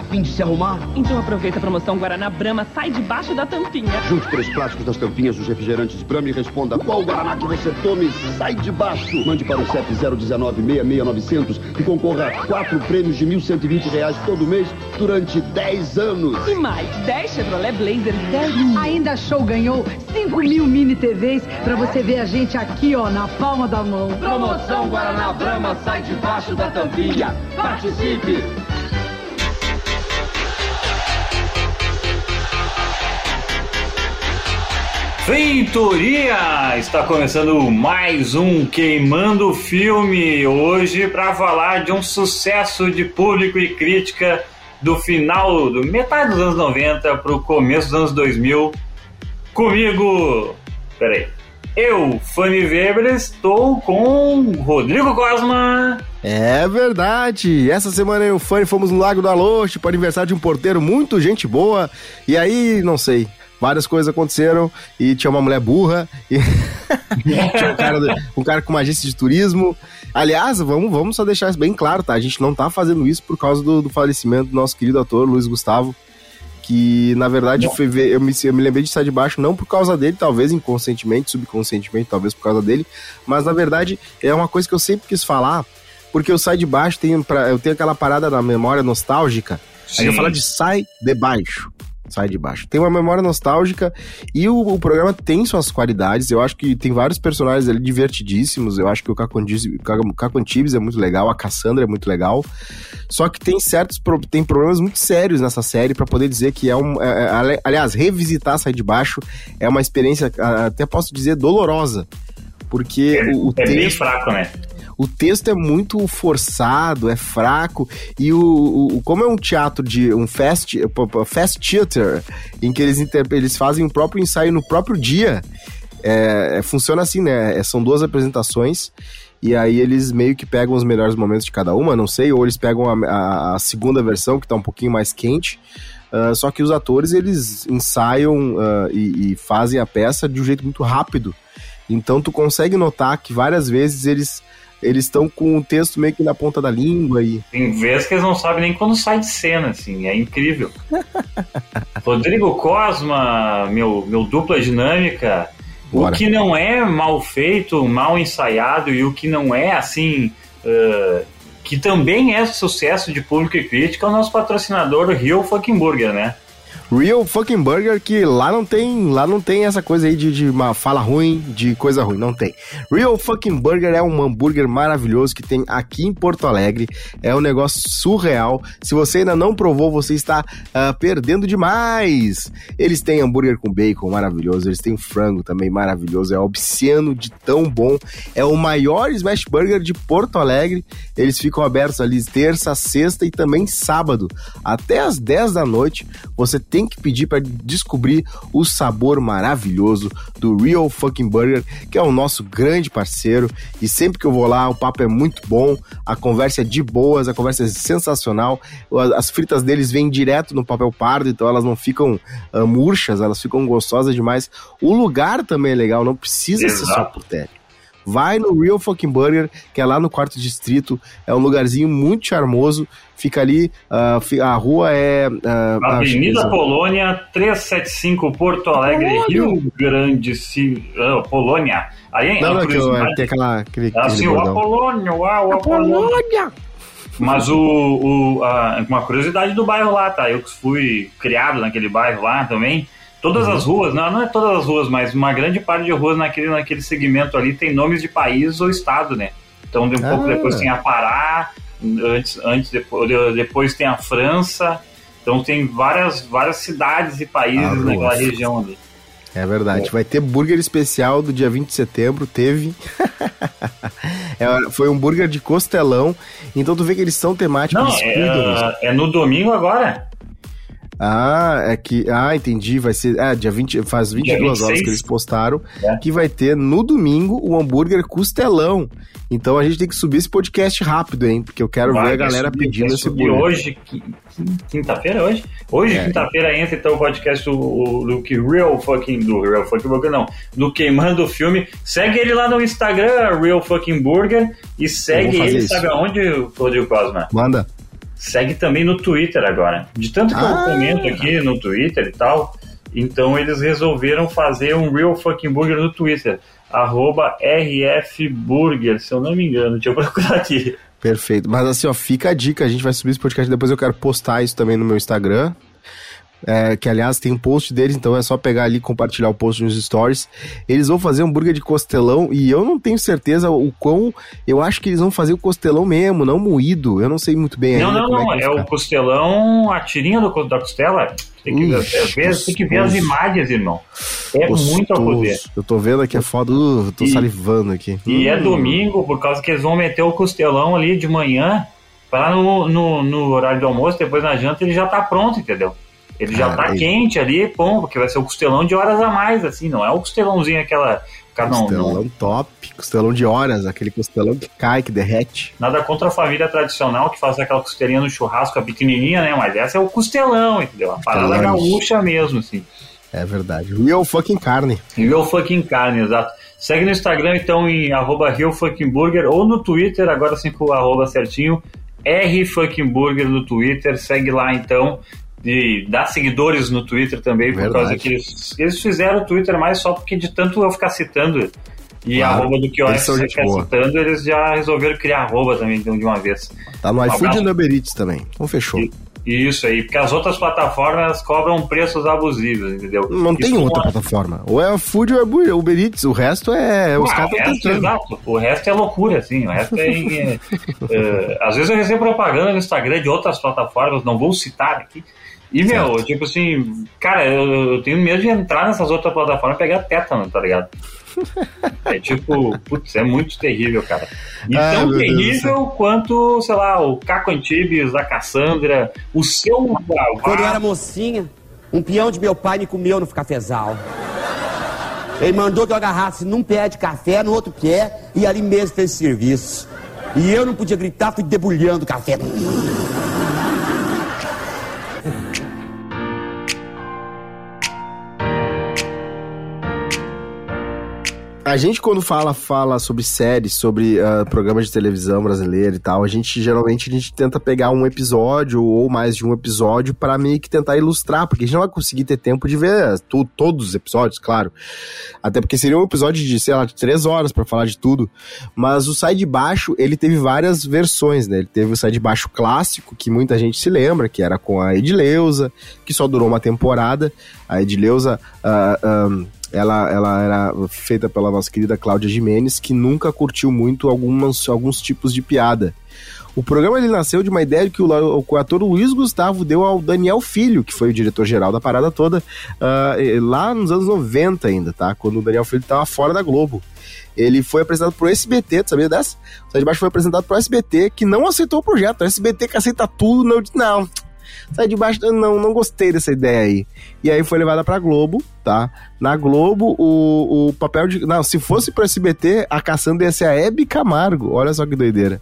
Tá afim de se arrumar? Então aproveita a promoção Guaraná Brahma, sai debaixo da tampinha. Junte três plásticos das tampinhas dos refrigerantes Brahma e responda qual Guaraná que você tome sai debaixo. Mande para o CEP 019 66900 e concorra a quatro prêmios de 1.120 reais todo mês durante 10 anos. E mais, 10 Chevrolet Blazer 10 Ainda Show ganhou 5 mil mini TVs pra você ver a gente aqui, ó, na palma da mão. Promoção Guaraná Brahma sai debaixo da tampinha. Participe! Venturia! Está começando mais um Queimando Filme hoje para falar de um sucesso de público e crítica do final, do metade dos anos 90 para o começo dos anos 2000. Comigo, peraí, eu, Fanny Weber, estou com Rodrigo Cosma. É verdade. Essa semana eu e o Fanny fomos no Lago da Loche para aniversário de um porteiro muito gente boa. E aí, não sei, várias coisas aconteceram e tinha uma mulher burra e tinha um cara, um cara com uma agência de turismo. Aliás, vamos, vamos só deixar isso bem claro, tá? A gente não tá fazendo isso por causa do, do falecimento do nosso querido ator Luiz Gustavo, que na verdade foi eu, me, eu me lembrei de estar de baixo não por causa dele, talvez inconscientemente, subconscientemente, talvez por causa dele, mas na verdade é uma coisa que eu sempre quis falar, porque eu Sai de Baixo tem pra, eu tenho aquela parada na memória nostálgica. Sim. Aí eu falo de Sai de Baixo sai de baixo. Tem uma memória nostálgica e o, o, programa tem suas qualidades. Eu acho que tem vários personagens ali divertidíssimos. Eu acho que o Caco Antibes é muito legal, a Cassandra é muito legal. Só que tem certos tem problemas muito sérios nessa série para poder dizer que é um. É, é, aliás, revisitar Sai de Baixo é uma experiência, até posso dizer, dolorosa. Porque é, o, o é texto, bem fraco, né? O texto é muito forçado, é fraco, e o, o como é um teatro de um fast, fast theater, em que eles, eles fazem o próprio ensaio no próprio dia, é, é, funciona assim, né? É, são duas apresentações. E aí eles meio que pegam os melhores momentos de cada uma, não sei, ou eles pegam a, a, a segunda versão, que tá um pouquinho mais quente. Uh, só que os atores, eles ensaiam uh, e, e, fazem a peça de um jeito muito rápido. Então tu consegue notar que várias vezes eles eles estão com o texto meio que na ponta da língua e. Tem vezes que eles não sabem nem quando sai de cena, assim, é incrível. Rodrigo Cosma, meu, meu dupla dinâmica. Bora. O que não é mal feito, mal ensaiado e o que não é assim. Uh, que também é sucesso de público e crítica, é o nosso patrocinador, o Rio Fucking Burger, né? Real fucking burger que lá não tem, lá não tem essa coisa aí de, de uma fala ruim, de coisa ruim, não tem. Real fucking burger é um hambúrguer maravilhoso que tem aqui em Porto Alegre. É um negócio surreal. Se você ainda não provou, você está uh, perdendo demais. Eles têm hambúrguer com bacon maravilhoso, eles têm frango também maravilhoso, é obsceno de tão bom. É o maior smash burger de Porto Alegre. Eles ficam abertos ali terça, sexta e também sábado, até as 10 da noite. Você tem tem que pedir para descobrir o sabor maravilhoso do Real Fucking Burger, que é o nosso grande parceiro. E sempre que eu vou lá, o papo é muito bom, a conversa é de boas, a conversa é sensacional. As fritas deles vêm direto no papel pardo, então elas não ficam uh, murchas, elas ficam gostosas demais. O lugar também é legal, não precisa Exato. ser só por tele. Vai no Real Fucking Burger, que é lá no quarto distrito. É um lugarzinho muito charmoso. Fica ali, uh, a rua é. Uh, Avenida Polônia, 375, Porto Alegre, Polônia. Rio Grande uh, Polônia. Aí, não, não, que eu, é, tem aquela. Aquele, assim, o Apolônia, uau, o Apolônia. Mas o, o a, uma curiosidade do bairro lá, tá? Eu que fui criado naquele bairro lá também. Todas uhum. as ruas, não, não é todas as ruas, mas uma grande parte de ruas naquele, naquele segmento ali tem nomes de país ou estado, né? Então, de um ah. pouco depois tem a Pará, antes, antes depois, depois tem a França. Então tem várias, várias cidades e países ah, naquela região ali. É verdade. É. Vai ter burger especial do dia 20 de setembro, teve. é, foi um burger de costelão. Então tu vê que eles são temáticos. Não, é, é no domingo agora. Ah, é que. Ah, entendi. Vai ser. Ah, dia 20, faz 22 horas que eles postaram é. que vai ter no domingo o hambúrguer costelão. Então a gente tem que subir esse podcast rápido, hein? Porque eu quero vai, ver a galera subir, pedindo esse hambúrguer. hoje, quinta-feira hoje? Hoje, é. quinta-feira, entra então o podcast do, do que Real Fucking. Do Real Fucking Burger, não. Do Queimando o Filme. Segue ele lá no Instagram, Real Fucking Burger. E segue ele, isso. sabe aonde, Rodrigo Cosma? Manda segue também no Twitter agora. De tanto que Ah. eu comento aqui no Twitter e tal, então eles resolveram fazer um Real Fucking Burger no Twitter. Arroba RFBurger, se eu não me engano. Deixa eu procurar aqui. Perfeito. Mas assim, ó, fica a dica, a gente vai subir esse podcast, depois eu quero postar isso também no meu Instagram. É, que aliás tem um post deles, então é só pegar ali e compartilhar o post nos stories. Eles vão fazer um hambúrguer de costelão e eu não tenho certeza o quão. Eu acho que eles vão fazer o costelão mesmo, não moído. Eu não sei muito bem Não, ainda não, como não. É vai o costelão, a tirinha do, da costela. Tem que, é, ver, tem que ver as imagens, irmão. É Gostoso. muito a poder. Eu tô vendo aqui a foto, uh, tô E- salivando aqui. E é Hum. domingo, por causa que eles vão meter o costelão ali de manhã, para no, no, no horário do almoço, depois na janta ele já tá pronto, entendeu? Ele já Cara, tá e- quente ali, pum, porque vai ser o costelão de horas a mais, assim, não é o costelãozinho aquela. Cara, não, Costelão não, top, costelão de horas, aquele costelão que cai, que derrete. nada contra a família tradicional que faz aquela costelinha no churrasco, a pequenininha, né? Mas essa é o costelão, entendeu? A parada gaúcha mesmo, assim. É verdade. Real fucking carne. Real Fucking Carne, exato. Segue no Instagram, então, em arroba Real Fucking Burger, ou no Twitter, agora sim com o arroba certinho, R Fucking Burger no Twitter. Segue lá, então. E dá seguidores no Twitter também, por Verdade. causa que eles, eles fizeram o Twitter mais só porque de tanto eu ficar citando e Claro, arroba do que eu ficar boa. citando, eles já resolveram criar arroba também então, de uma vez. Tá no Um iFood e no Uber Eats também. Então fechou. E- Isso aí, porque as outras plataformas cobram preços abusivos, entendeu? Não tem Isso outra não é- plataforma. Ou é iFood ou é Uber Eats. O resto é. Os Ah, caras o estão resto, tentando. exato. O resto é loucura, assim. O resto é, é, é, Às vezes eu recebo propaganda no Instagram de outras plataformas, não vou citar aqui. E, meu, Certo. tipo assim, cara, eu, eu tenho medo de entrar nessas outras plataformas e pegar tétano, tá ligado? É tipo, putz, é muito terrível, cara. E Ai, tão meu Deus terrível quanto, sei lá, o Caco Antibes, a Cassandra, o seu Quando eu era mocinha, um peão de meu pai me comeu no cafezal. Ele mandou que eu agarrasse num pé de café, no outro pé, e ali mesmo fez serviço. E eu não podia gritar, fui debulhando o café. A gente, quando fala, fala sobre séries, sobre ah, programas de televisão brasileira e tal, a gente geralmente a gente tenta pegar um episódio ou mais de um episódio para meio que tentar ilustrar, porque a gente não vai conseguir ter tempo de ver tu- todos os episódios, claro. Até porque seria um episódio de, sei lá, de três horas para falar de tudo. Mas o Sai de Baixo, ele teve várias versões, né? Ele teve o Sai de Baixo clássico, que muita gente se lembra, que era com a Edileuza, que só durou uma temporada. A Edileuza. ah, ah, ela, ela era feita pela nossa querida Cláudia Jimenez, que nunca curtiu muito algumas, alguns tipos de piada. O programa ele nasceu de uma ideia que o, o ator Luiz Gustavo deu ao Daniel Filho, que foi o diretor-geral da parada toda, e- lá nos anos 90 ainda, tá? Quando o Daniel Filho estava fora da Globo. Ele foi apresentado pro SBT, tu sabia dessa? O Sai de Baixo foi apresentado pro SBT, que não aceitou o projeto. O SBT que aceita tudo, não, não, Sai de Baixo, eu não, não gostei dessa ideia aí. E aí foi levada pra Globo, tá? Na Globo, o, o papel de. Não, se fosse pro SBT, a Cassandra ia ser a Hebe Camargo. Olha só que doideira,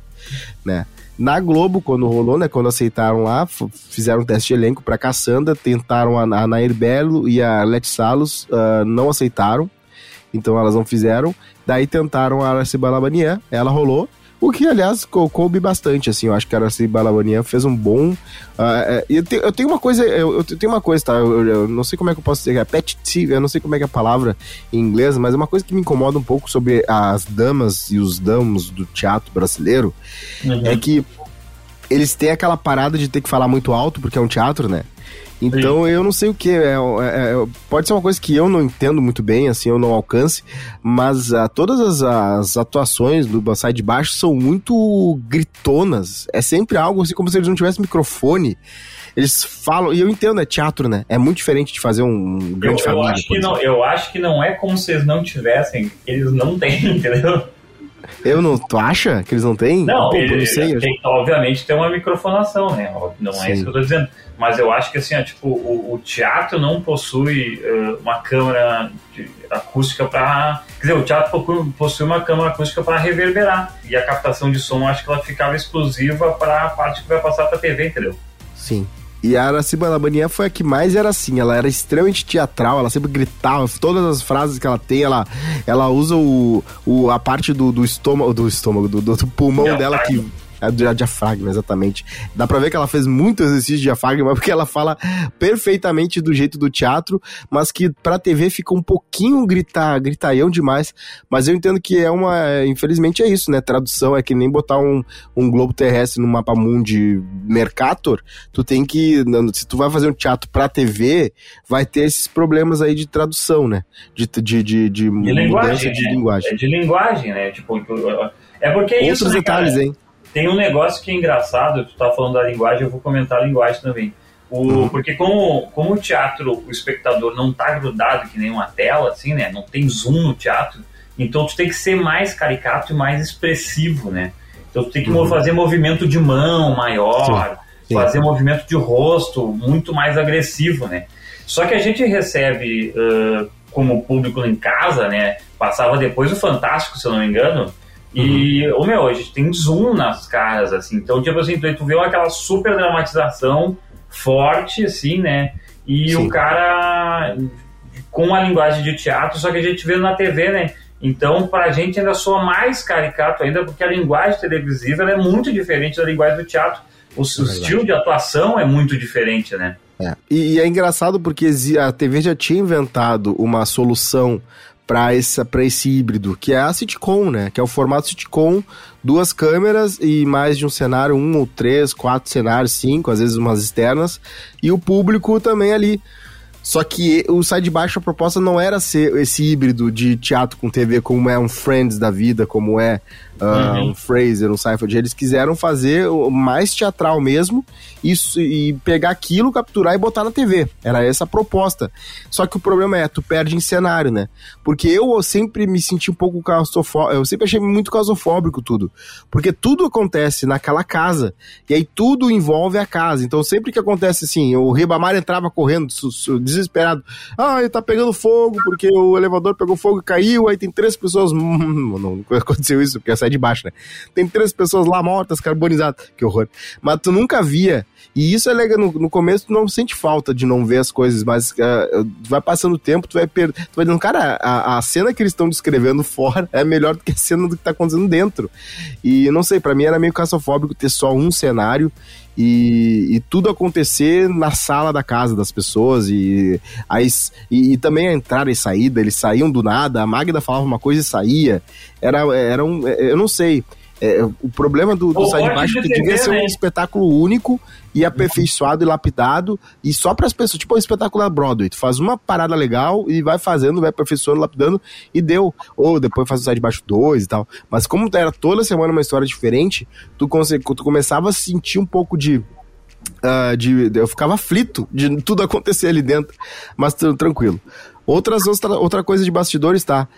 né? Na Globo, quando rolou, né? Quando aceitaram lá, fizeram um teste de elenco pra Cassandra, tentaram a, a Nair Belo e a Leti Salos, ah, não aceitaram. Então elas não fizeram. Daí tentaram a Aracy Balabanian, ela rolou. O que, aliás, cou- coube bastante, assim. Eu acho que a Aracy Balabanian fez um bom. e eu, te- eu tenho uma coisa, eu, eu tenho uma coisa, tá? Eu, eu não sei como é que eu posso dizer, é petitive, eu não sei como é que é a palavra em inglês, mas é uma coisa que me incomoda um pouco sobre as damas e os damos do teatro brasileiro. É que eles têm aquela parada de ter que falar muito alto, porque é um teatro, né? Então eu não sei o que. É, é- é- pode ser uma coisa que eu não entendo muito bem, assim, eu não alcance, mas ah, todas as, as atuações do Sai de Baixo são muito gritonas. É sempre algo assim, como se eles não tivessem microfone. Eles falam, e eu entendo, é teatro, né? É muito diferente de fazer um Eu, grande eu família. acho por que não, eu acho que não é como se eles não tivessem, eles não têm, entendeu? Eu não. Tu acha que eles não têm? Não, Pô, não sei. tem, obviamente tem uma microfonação, né? Não é Sim. isso que eu tô dizendo. Mas eu acho que assim, ó, tipo, o, o teatro não possui eh, uma câmera acústica para. Quer dizer, o teatro possui- uma câmera acústica para reverberar. E a captação de som, acho que ela ficava exclusiva para a parte que vai passar para TV, entendeu? Sim. E a Aracy Balabanian foi a que mais era assim, ela era extremamente teatral, ela sempre gritava, todas as frases que ela tem, ela, ela usa o, o, a parte do, do estômago, do estômago, do, do pulmão dela que A, a diafragma, exatamente. Dá pra ver que ela fez muito exercício de diafragma, porque ela fala perfeitamente do jeito do teatro, mas que pra TV fica um pouquinho gritar, gritaião demais. Mas eu entendo que é uma. Infelizmente é isso, né? Tradução é que nem botar um, um globo terrestre no mapa mundi Mercator. Tu tem que. Se tu vai fazer um teatro pra TV, vai ter esses problemas aí de tradução, né? De, de, de, de, de linguagem, de né? linguagem. É de linguagem, né? Tipo, é porque é Outros isso, né, detalhes, hein? Tem um negócio que é engraçado, tu tá falando da linguagem, eu vou comentar a linguagem também. O. Porque como, como o teatro, o espectador não tá grudado que nem uma tela, assim, né? Não tem zoom no teatro, então tu tem que ser mais caricato e mais expressivo, né? Então tu tem que uhum. fazer movimento de mão maior, sim, sim. fazer movimento de rosto muito mais agressivo, né? Só que a gente recebe uh, como público em casa, né? Passava depois o Fantástico, se eu não me engano, e, uhum. meu, a gente tem zoom nas caras, assim. Então, tipo assim, tu, tu vê aquela super dramatização forte, assim, né? E Sim. o cara com a linguagem de teatro, só que a gente vê na TV, né? Então, pra gente ainda soa mais caricato ainda, porque a linguagem televisiva é muito diferente da linguagem do teatro. O, o estilo de atuação é muito diferente, né? É. E, e, é engraçado porque a TV já tinha inventado uma solução para esse, esse híbrido, que é a sitcom, né? Que é o formato sitcom, duas câmeras e mais de um cenário, um ou três, quatro cenários, cinco, às vezes umas externas, e o público também ali. Só que o Sai de Baixo, a proposta não era ser esse híbrido de teatro com TV, como é um Friends da vida, como é uh, uhum. um Fraser, um Seinfeld. Eles quiseram fazer mais teatral mesmo isso, e pegar aquilo, capturar e botar na TV. Era essa a proposta. Só que o problema é, tu perde em cenário, né? Porque eu sempre me senti um pouco claustrofóbico, eu sempre achei muito claustrofóbico tudo. Porque tudo acontece naquela casa, e aí tudo envolve a casa. Então sempre que acontece assim, o Ribamar entrava correndo, desesperado, ah, ele tá pegando fogo, porque o elevador pegou fogo e caiu, aí tem três pessoas, não aconteceu isso, porque essa é de baixo, né? Tem três pessoas lá mortas, carbonizadas, que horror. Mas tu nunca via e isso é legal, no, no começo tu não sente falta de não ver as coisas, mas uh, vai passando o tempo, tu vai perder. Tu vai dizendo, cara, a, a cena que eles estão descrevendo fora é melhor do que a cena do que tá acontecendo dentro. E não sei, para mim era meio caçofóbico ter só um cenário e, e, tudo acontecer na sala da casa das pessoas e, aí, e, e, também a entrada e saída, eles saíam do nada, a Magda falava uma coisa e saía. Era, era um. Eu não sei. É, o problema do, do Sai de Baixo é que devia ser um né? espetáculo único e aperfeiçoado e lapidado e só para as pessoas, tipo um espetáculo da Broadway, tu faz uma parada legal e vai fazendo, vai aperfeiçoando, lapidando e deu. Ou depois faz o Sai de Baixo 2 e tal. Mas como era toda semana uma história diferente, tu, tu começava a sentir um pouco de Uh, de, eu ficava aflito de tudo acontecer ali dentro, mas tranquilo. Outras, outra, outra coisa de bastidores, tá?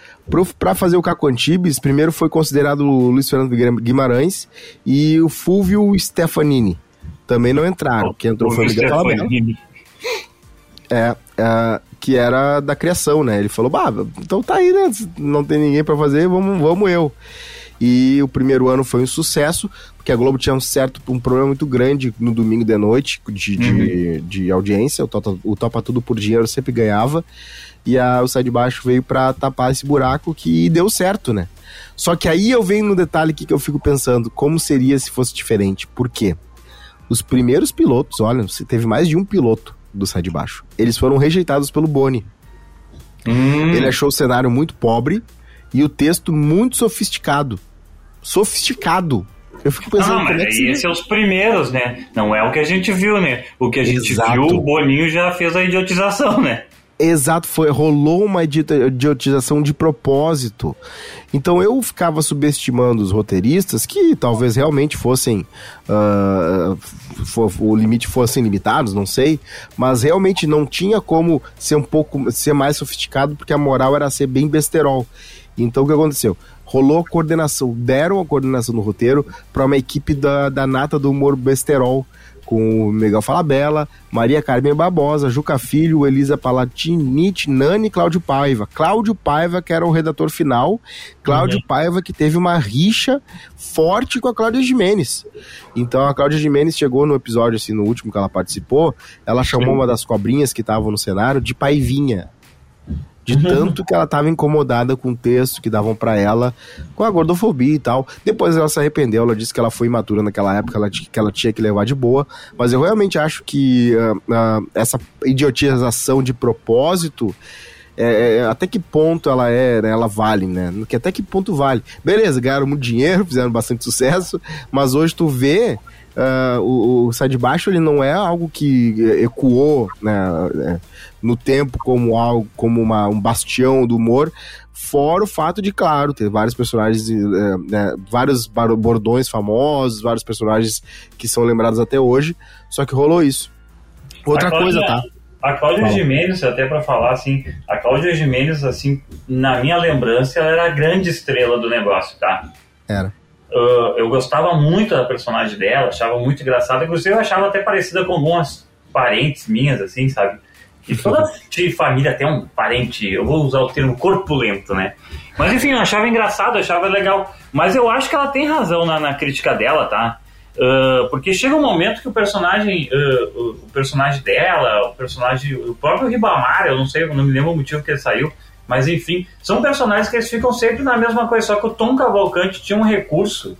Para fazer o Caco Antibes, primeiro foi considerado o Luiz Fernando Guimarães e o Fulvio Stefanini. Também não entraram. Quem entrou foi o Miguel Falabella. É, é, que era da criação, né? Ele falou, bah, então tá aí, né? Não tem ninguém para fazer, vamos, vamos eu. E o primeiro ano foi um sucesso, porque a Globo tinha um certo um problema muito grande no domingo de noite de, de, uhum. de audiência. O Topa, o Topa Tudo por Dinheiro sempre ganhava. E a, o Sai de Baixo veio para tapar esse buraco que deu certo, né? Só que aí eu venho no detalhe que, que eu fico pensando, como seria se fosse diferente? Por quê? Os primeiros pilotos, olha, teve mais de um piloto do Sai de Baixo. Eles foram rejeitados pelo Boni. Hum. Ele achou o cenário muito pobre e o texto muito sofisticado sofisticado. Eu fico pensando ah, mas é esses são os primeiros, né? Não é o que a gente viu, né? O que a gente Exato. viu, o Boninho já fez a idiotização, né? Exato, foi rolou uma idiotização de propósito. Então eu ficava subestimando os roteiristas que talvez realmente fossem uh, o limite fossem limitados, não sei, mas realmente não tinha como ser um pouco ser mais sofisticado porque a moral era ser bem besterol. Então o que aconteceu? rolou a coordenação, deram a coordenação no roteiro para uma equipe da, da nata do humor besterol, com o Miguel Falabella, Maria Carmen Barbosa, Juca Filho, Elisa Palatinite, Nani e Cláudio Paiva. Cláudio Paiva, que era o redator final, Cláudio uhum. Paiva, que teve uma rixa forte com a Cláudia Jimenez. Então a Cláudia Jimenez chegou no episódio, assim, no último que ela participou, ela chamou uma das cobrinhas que estavam no cenário de Paivinha de uhum. tanto que ela tava incomodada com o texto que davam para ela, com a gordofobia e tal. Depois ela se arrependeu, ela disse que ela foi imatura naquela época, ela, que ela tinha que levar de boa, mas eu realmente acho que uh, uh, essa idiotização de propósito é, é, até que ponto ela é, né, ela vale, né? Que até que ponto vale. Beleza, ganharam muito dinheiro, fizeram bastante sucesso, mas hoje tu vê uh, o, o Sai de Baixo ele não é algo que ecoou né, é, no tempo como algo como uma, um bastião do humor, fora o fato de, claro, ter vários personagens, uh, né, vários bordões famosos, vários personagens que são lembrados até hoje, só que rolou isso. Outra coisa, tá? A Cláudia Fala. Gimenez, até para falar assim, a Cláudia Gimenez, assim, na minha lembrança, ela era a grande estrela do negócio, tá? Era. Uh, eu gostava muito da personagem dela, achava muito engraçada, inclusive eu achava até parecida com algumas parentes minhas, assim, sabe? E toda família tem um parente, eu vou usar o termo corpulento, né? Mas enfim, eu achava engraçado, eu achava legal. Mas eu acho que ela tem razão na, na crítica dela, tá? Uh, porque chega um momento que o personagem, uh, o personagem dela, o personagem, o próprio Ribamar, eu não sei, eu não me lembro o motivo que ele saiu, mas enfim, são personagens que eles ficam sempre na mesma coisa, só que o Tom Cavalcante tinha um recurso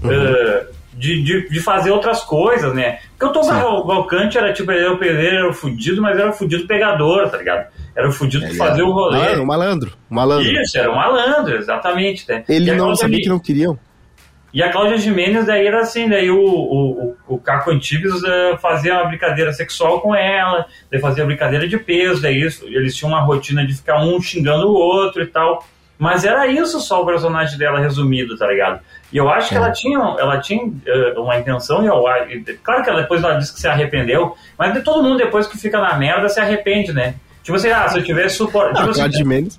uhum. uh, de, de, de, fazer outras coisas, né? Porque o Tom. Cavalcante era tipo, ele era o pedreiro, era o fudido, mas era o fudido pegador, tá ligado? Era o fudido de fazer o rolê. Era um malandro, um malandro. Isso, era um malandro, exatamente. Né? Ele não sabia que não queriam. E a Cláudia Jimenez daí era assim, daí o, o, o Caco Antibes uh, fazia uma brincadeira sexual com ela, daí fazia brincadeira de peso, daí isso, eles tinham uma rotina de ficar um xingando o outro e tal. Mas era isso só o personagem dela resumido, tá ligado? E eu acho que ela tinha, ela tinha uh, uma intenção, e eu, claro que ela, depois ela disse que se arrependeu, mas de todo mundo depois que fica na merda se arrepende, né? Tipo assim, ah, se eu tivesse suporte. Tipo assim, Jimenez.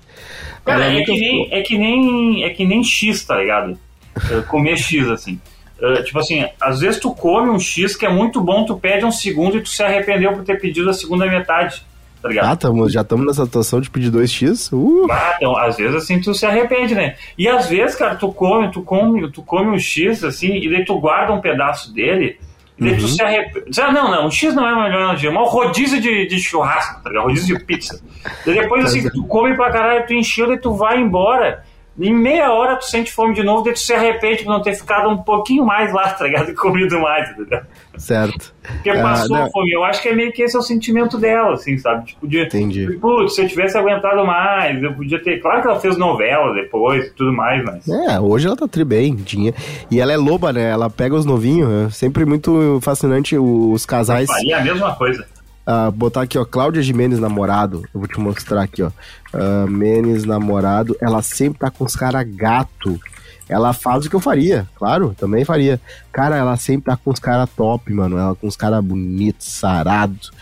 Cara, é, é, que nem, é, que nem, é que nem X, tá ligado? Uh, comer X, assim. Uh, tipo assim, às vezes tu come um X que é muito bom, tu pede um segundo e tu se arrependeu por ter pedido a segunda metade. Tá ligado? Ah, tamo, já estamos nessa situação de pedir 2x? Uh. Ah, então, às vezes assim tu se arrepende, né? E às vezes, cara, tu come, tu come, tu come um X assim, e daí tu guarda um pedaço dele, e daí uhum. tu se arrepende. Ah, não, não, um X não é o melhor analogia, mas um rodízio de, de churrasco, tá ligado? Rodízio de pizza. E depois, assim, tu come pra caralho, tu encheu, daí tu vai embora. Em meia hora tu sente fome de novo, daí tu se arrepende por não ter ficado um pouquinho mais lá, tá ligado? E comido mais, entendeu? Certo. Porque ah, passou a fome. Eu acho que é meio que esse é o sentimento dela, assim, sabe? Tipo, de, Entendi. Putz, se eu tivesse aguentado mais, eu podia ter. Claro que ela fez novela depois e tudo mais, mas. É, hoje ela tá tri bem, tinha. E ela é loba, né? Ela pega os novinhos. É sempre muito fascinante os casais. Eu faria a mesma coisa. Uh, botar aqui, ó, Cláudia Jimenez namorado. Eu vou te mostrar aqui, ó. Uh, Menes namorado. Ela sempre tá com os caras gato. Ela faz o que eu faria, claro, também faria. Cara, ela sempre tá com os caras top, mano. Ela com os caras bonitos, sarados,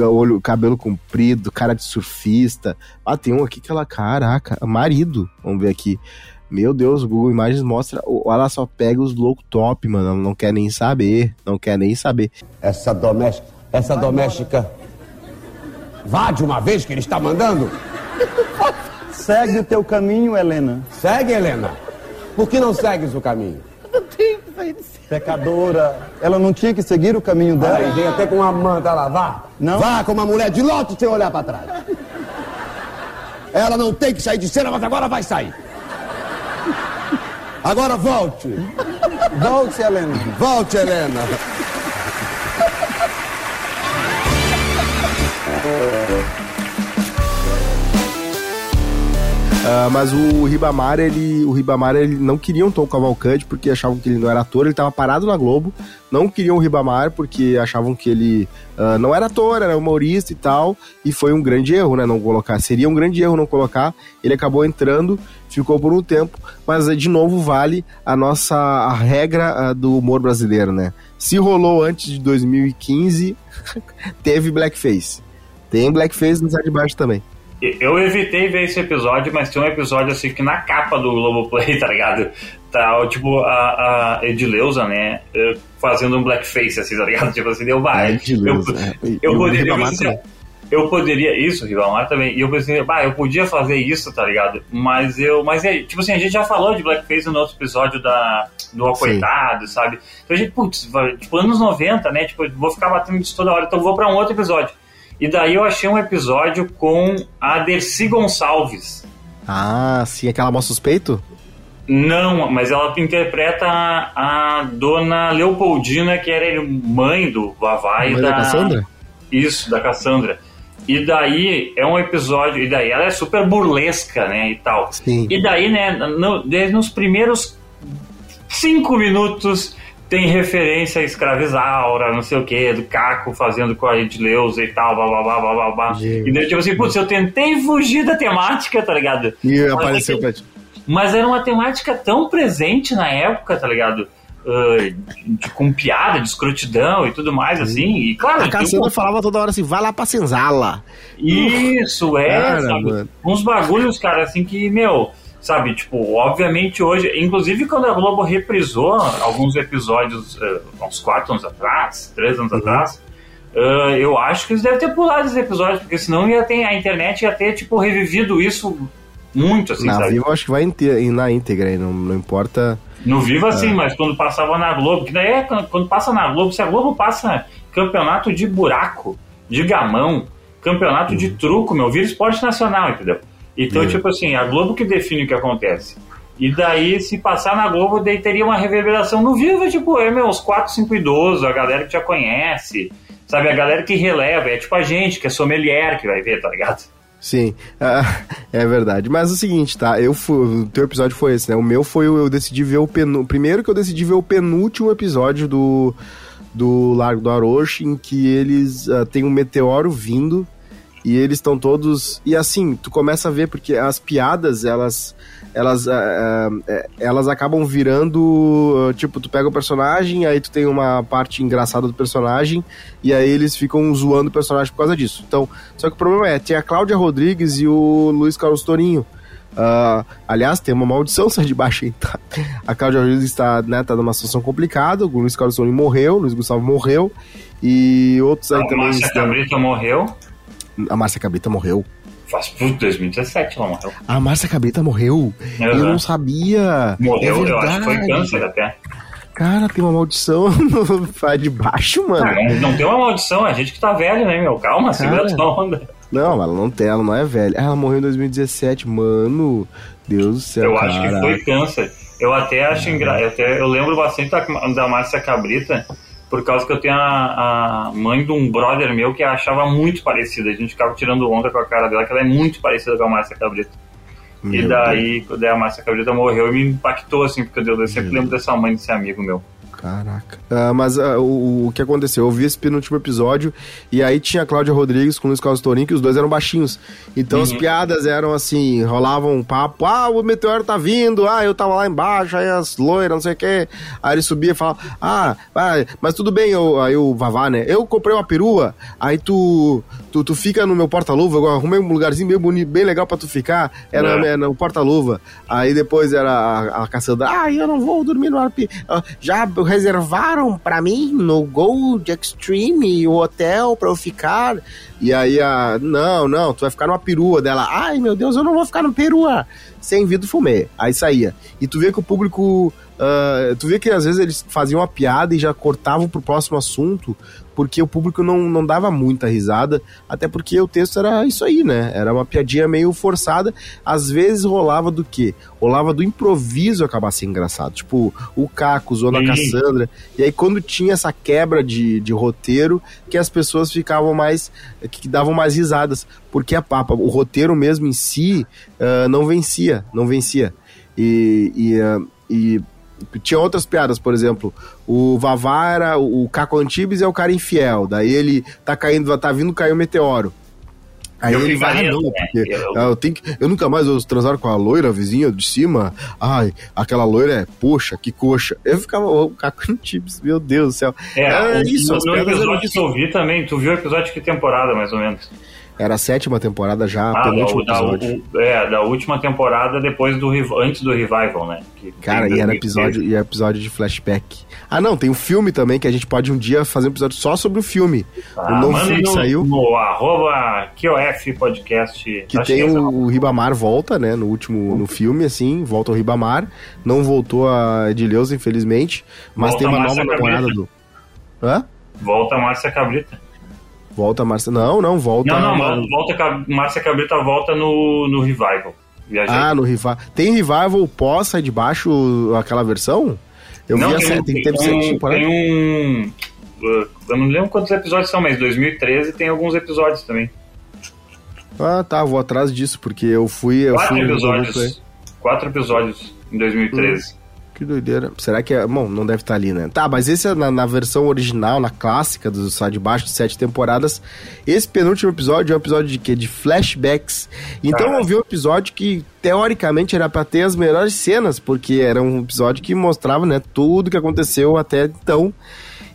olho, cabelo comprido, cara de surfista. Ah, tem um aqui que ela, caraca, marido. Vamos ver aqui. Meu Deus, o Google Imagens mostra. Ela só pega os loucos top, mano. Ela não quer nem saber. Não quer nem saber. Essa doméstica essa Vai doméstica. Embora. Vá de uma vez que ele está mandando. Segue o teu caminho, Helena. Segue, Helena. Por que não segues o caminho? Não tenho Pecadora. Ela não tinha que seguir o caminho dela. Aí vem até com uma manta lá, vá. Não. Vá com uma mulher de lote sem olhar para trás. Ela não tem que sair de cena, mas agora vai sair. Agora volte. Volte, Helena. Volte, Helena. Uh, mas o Ribamar, ele, o Ribamar, ele não queriam Tom Cavalcante porque achavam que ele não era ator, ele estava parado na Globo. Não queriam o Ribamar porque achavam que ele uh, não era ator, era humorista e tal. E foi um grande erro, né? Não colocar. Seria um grande erro não colocar. Ele acabou entrando, ficou por um tempo, mas de novo vale a nossa a regra uh, do humor brasileiro, né? Se rolou antes de 2015, teve blackface. Tem blackface no Sai de Baixo também. Eu evitei ver esse episódio, mas tem um episódio assim que na capa do Globoplay, tá ligado? Tá, tipo, a, a Edileuza, né? Eh, fazendo um blackface, assim, tá ligado? Tipo assim, deu vai. É, eu, eu, eu, poderia. Eu, eu poderia. Isso, Ribamar também. E eu pensei, bah, eu podia fazer isso, tá ligado? Mas eu. Mas é, tipo assim, a gente já falou de blackface no outro episódio da, do Acoitado, sabe? Então a gente, putz, tipo, anos 90, né? Tipo, vou ficar batendo isso toda hora, então vou pra um outro episódio. E daí eu achei um episódio com a Dercy Gonçalves. Ah, sim, aquela moça suspeito? Não, mas ela interpreta a, a dona Leopoldina, que era mãe do Vavá e Mãe da Cassandra? Isso, da Cassandra. E daí é um episódio, e daí ela é super burlesca, né, e tal. Sim. E daí, né, no, desde nos primeiros cinco minutos tem referência a escravizaura, não sei o que, do Caco fazendo com a Edileuza e tal, blá blá blá blá blá blá. E daí, tipo assim, putz, eu tentei fugir da temática, tá ligado? E Mas apareceu é que- pra ti. Mas era uma temática tão presente na época, tá ligado? Ah, de, com piada, de escrotidão e tudo mais, assim. E claro, A Cassandra falava toda hora assim, vai lá pra senzala. isso, é, Cara. Uns bagulhos, cara, assim que, meu, sabe, tipo, obviamente hoje, inclusive quando a Globo reprisou alguns episódios, eh, uns quatro anos atrás, três anos Uhum. atrás, eh, eu acho que eles devem ter pulado esses episódios, porque senão ia ter, a internet ia ter, tipo, revivido isso muito, assim, na sabe? Acho que vai na íntegra aí, não, não importa. No Viva, É. sim, mas quando passava na Globo, que daí é quando, quando passa na Globo, se a Globo passa campeonato de buraco, de gamão, campeonato de truco, meu, vira esporte nacional, entendeu? Então, tipo assim, a Globo que define o que acontece. E daí, se passar na Globo, daí teria uma reverberação no Viva, tipo, é, meu, os 4, 5 idosos, a galera que já conhece, sabe? A galera que releva, é tipo a gente, que é sommelier, que vai ver, tá ligado? Sim, ah, é verdade. Mas é o seguinte, tá? Eu fui, o teu episódio foi esse, né? O meu foi eu decidi ver o penúltimo. Primeiro que eu decidi ver o penúltimo episódio do do Largo do Aroche, em que eles ah, têm um meteoro vindo e eles estão todos e assim tu começa a ver porque as piadas elas elas ah, eh, elas acabam virando tipo tu pega o personagem aí tu tem uma parte engraçada do personagem e aí eles ficam zoando o personagem por causa disso então só que o problema é tem a Cláudia Rodrigues e o Luiz Carlos Torinho Ah, aliás, tem uma maldição sai de baixo aí, tá? A Cláudia Rodrigues está, né, tá numa situação complicada. O Luiz Carlos Torinho morreu, o Luiz Gustavo morreu. E outros aí A também. Márcia estão- Cabrita morreu, A Márcia Cabrita morreu. faz, putz, 2017 ela morreu. A Márcia Cabrita morreu. Eu Uhum. não sabia. Morreu, é eu acho que foi câncer até. Cara, tem uma maldição no de baixo, mano. Ah, não, não tem uma maldição, é a gente que tá velho, né, meu? Calma, segura Cara. essa onda. Não, ela não tem, ela não é velha. Ah, Ela morreu em 2017, mano. Deus do céu. Eu acho que foi câncer. Eu até acho engraçado. Eu, eu lembro bastante da, da Márcia Cabrita, por causa que eu tenho a, a mãe de um brother meu que achava muito parecida. A gente ficava tirando onda com a cara dela, que ela é muito parecida com a Márcia Cabrita. e Meu daí, quando a Márcia Cabrita morreu, e me impactou, assim, porque eu, eu sempre lembro dessa mãe desse amigo meu. Caraca. Ah, mas ah, o, o que aconteceu? Eu vi esse penúltimo episódio e aí tinha a Cláudia Rodrigues com o Luiz Carlos Torinho, que os dois eram baixinhos. Então as piadas eram assim, rolavam um papo, ah, o meteoro tá vindo, ah, eu tava lá embaixo, aí as loiras, não sei o quê. Aí ele subia e falava, ah, vai, mas tudo bem, eu, aí o Vavá, né? Eu comprei uma perua, aí tu, tu, tu fica no meu porta-luva, eu arrumei um lugarzinho bem bonito, bem legal pra tu ficar, era, É. era no porta-luva. Aí depois era a, a Cassandra, ah, eu não vou dormir no arpi. ah, Já reservaram pra mim no Gold Extreme o hotel pra eu ficar. E aí a, não, não, tu vai ficar numa perua dela. Ai, meu Deus, eu não vou ficar no perua. Sem vidro fumê. Aí saía. E tu vê que o público. ah, tu vê que às vezes eles faziam uma piada e já cortavam pro próximo assunto, porque o público não, não dava muita risada, até porque o texto era isso aí, né? Era uma piadinha meio forçada. Às vezes rolava do quê? Rolava do improviso acabar sendo engraçado. Tipo, o Caco usou na. Cassandra. E aí, quando tinha essa quebra de, de roteiro, que as pessoas ficavam mais. Que davam mais risadas. Porque a papa, o roteiro mesmo em si ah, não vencia, não vencia. E. e, ah, e tinha outras piadas, por exemplo, o Vavá era o Caco Antibes é o cara infiel, daí ele tá caindo, tá vindo cair um meteoro. Aí Eu ele vai, ah, variando, não, né? porque Eu- ah, eu, tenho que, eu nunca mais vou transar com a loira vizinha de cima. Ai, aquela loira é, poxa, que coxa. Eu ficava, o Caco Antibes, meu Deus do céu. É, o- isso, no, as no episódio que eu vi também, tu viu o episódio de que temporada, mais ou menos? Era a sétima temporada já, Ah, penúltimo da, da, episódio. o- é, da última temporada depois do antes do revival, né? Que Cara, e era 2013. episódio, e era episódio de flashback. Ah, não, tem um filme também que a gente pode um dia fazer um episódio só sobre o filme. Ah, o novo filme que saiu. No arroba QOF Podcast. Que tem é o, o Ribamar volta, né? No último no filme, assim, volta o Ribamar. Não voltou a Edileuza, infelizmente. Mas Volta tem uma nova Cabrita. do. Hã? Volta a Márcia Cabrita. Volta a Márcia. Não, não, volta. Não, não, volta, Márcia Cabrita volta no, no Revival. Viajei. Ah, no Revival. Tem Revival pós Sai de Baixo aquela versão? Eu não, vi tem, série, tem, tem, sete um, tem um. uh, Eu não lembro quantos episódios são, mas 2013 tem alguns episódios também. Ah, tá, vou atrás disso, porque eu fui. Eu Quatro fui episódios. Quatro episódios em 2013. Que doideira. Será que é. Bom, não deve estar ali, né? Tá, mas esse é na, na versão original, na clássica do Sai de Baixo de sete temporadas. Esse penúltimo episódio é um episódio de quê? De flashbacks. Então Cara. eu vi um episódio que, teoricamente, era pra ter as melhores cenas, porque era um episódio que mostrava, né, tudo que aconteceu até então.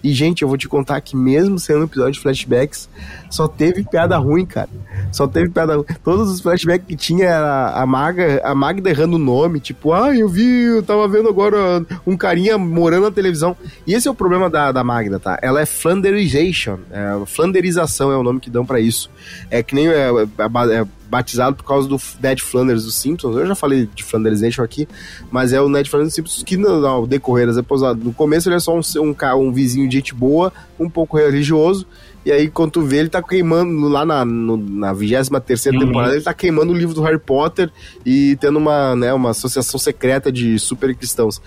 E, gente, eu vou te contar que mesmo sendo um episódio de flashbacks, só teve piada ruim, cara. Só teve piada ruim. Todos os flashbacks que tinha era a Maga, a Magda errando o nome, tipo, ah, eu vi, eu tava vendo agora um carinha morando na televisão. E esse é o problema da, da Magda, tá? Ela é Flanderization. É, Flanderização é o nome que dão pra isso. É que nem é, é é batizado por causa do Ned Flanders dos Simpsons. Eu já falei de Flanderization aqui, mas é o Ned Flanders dos Simpsons que no, decorrer das episódios, no começo ele é só um, um, um vizinho de gente boa, um pouco religioso, e aí quando tu vê ele tá queimando lá na, no, na 23 Uhum. temporada, ele tá queimando o livro do Harry Potter e tendo uma, né, uma associação secreta de super cristãos.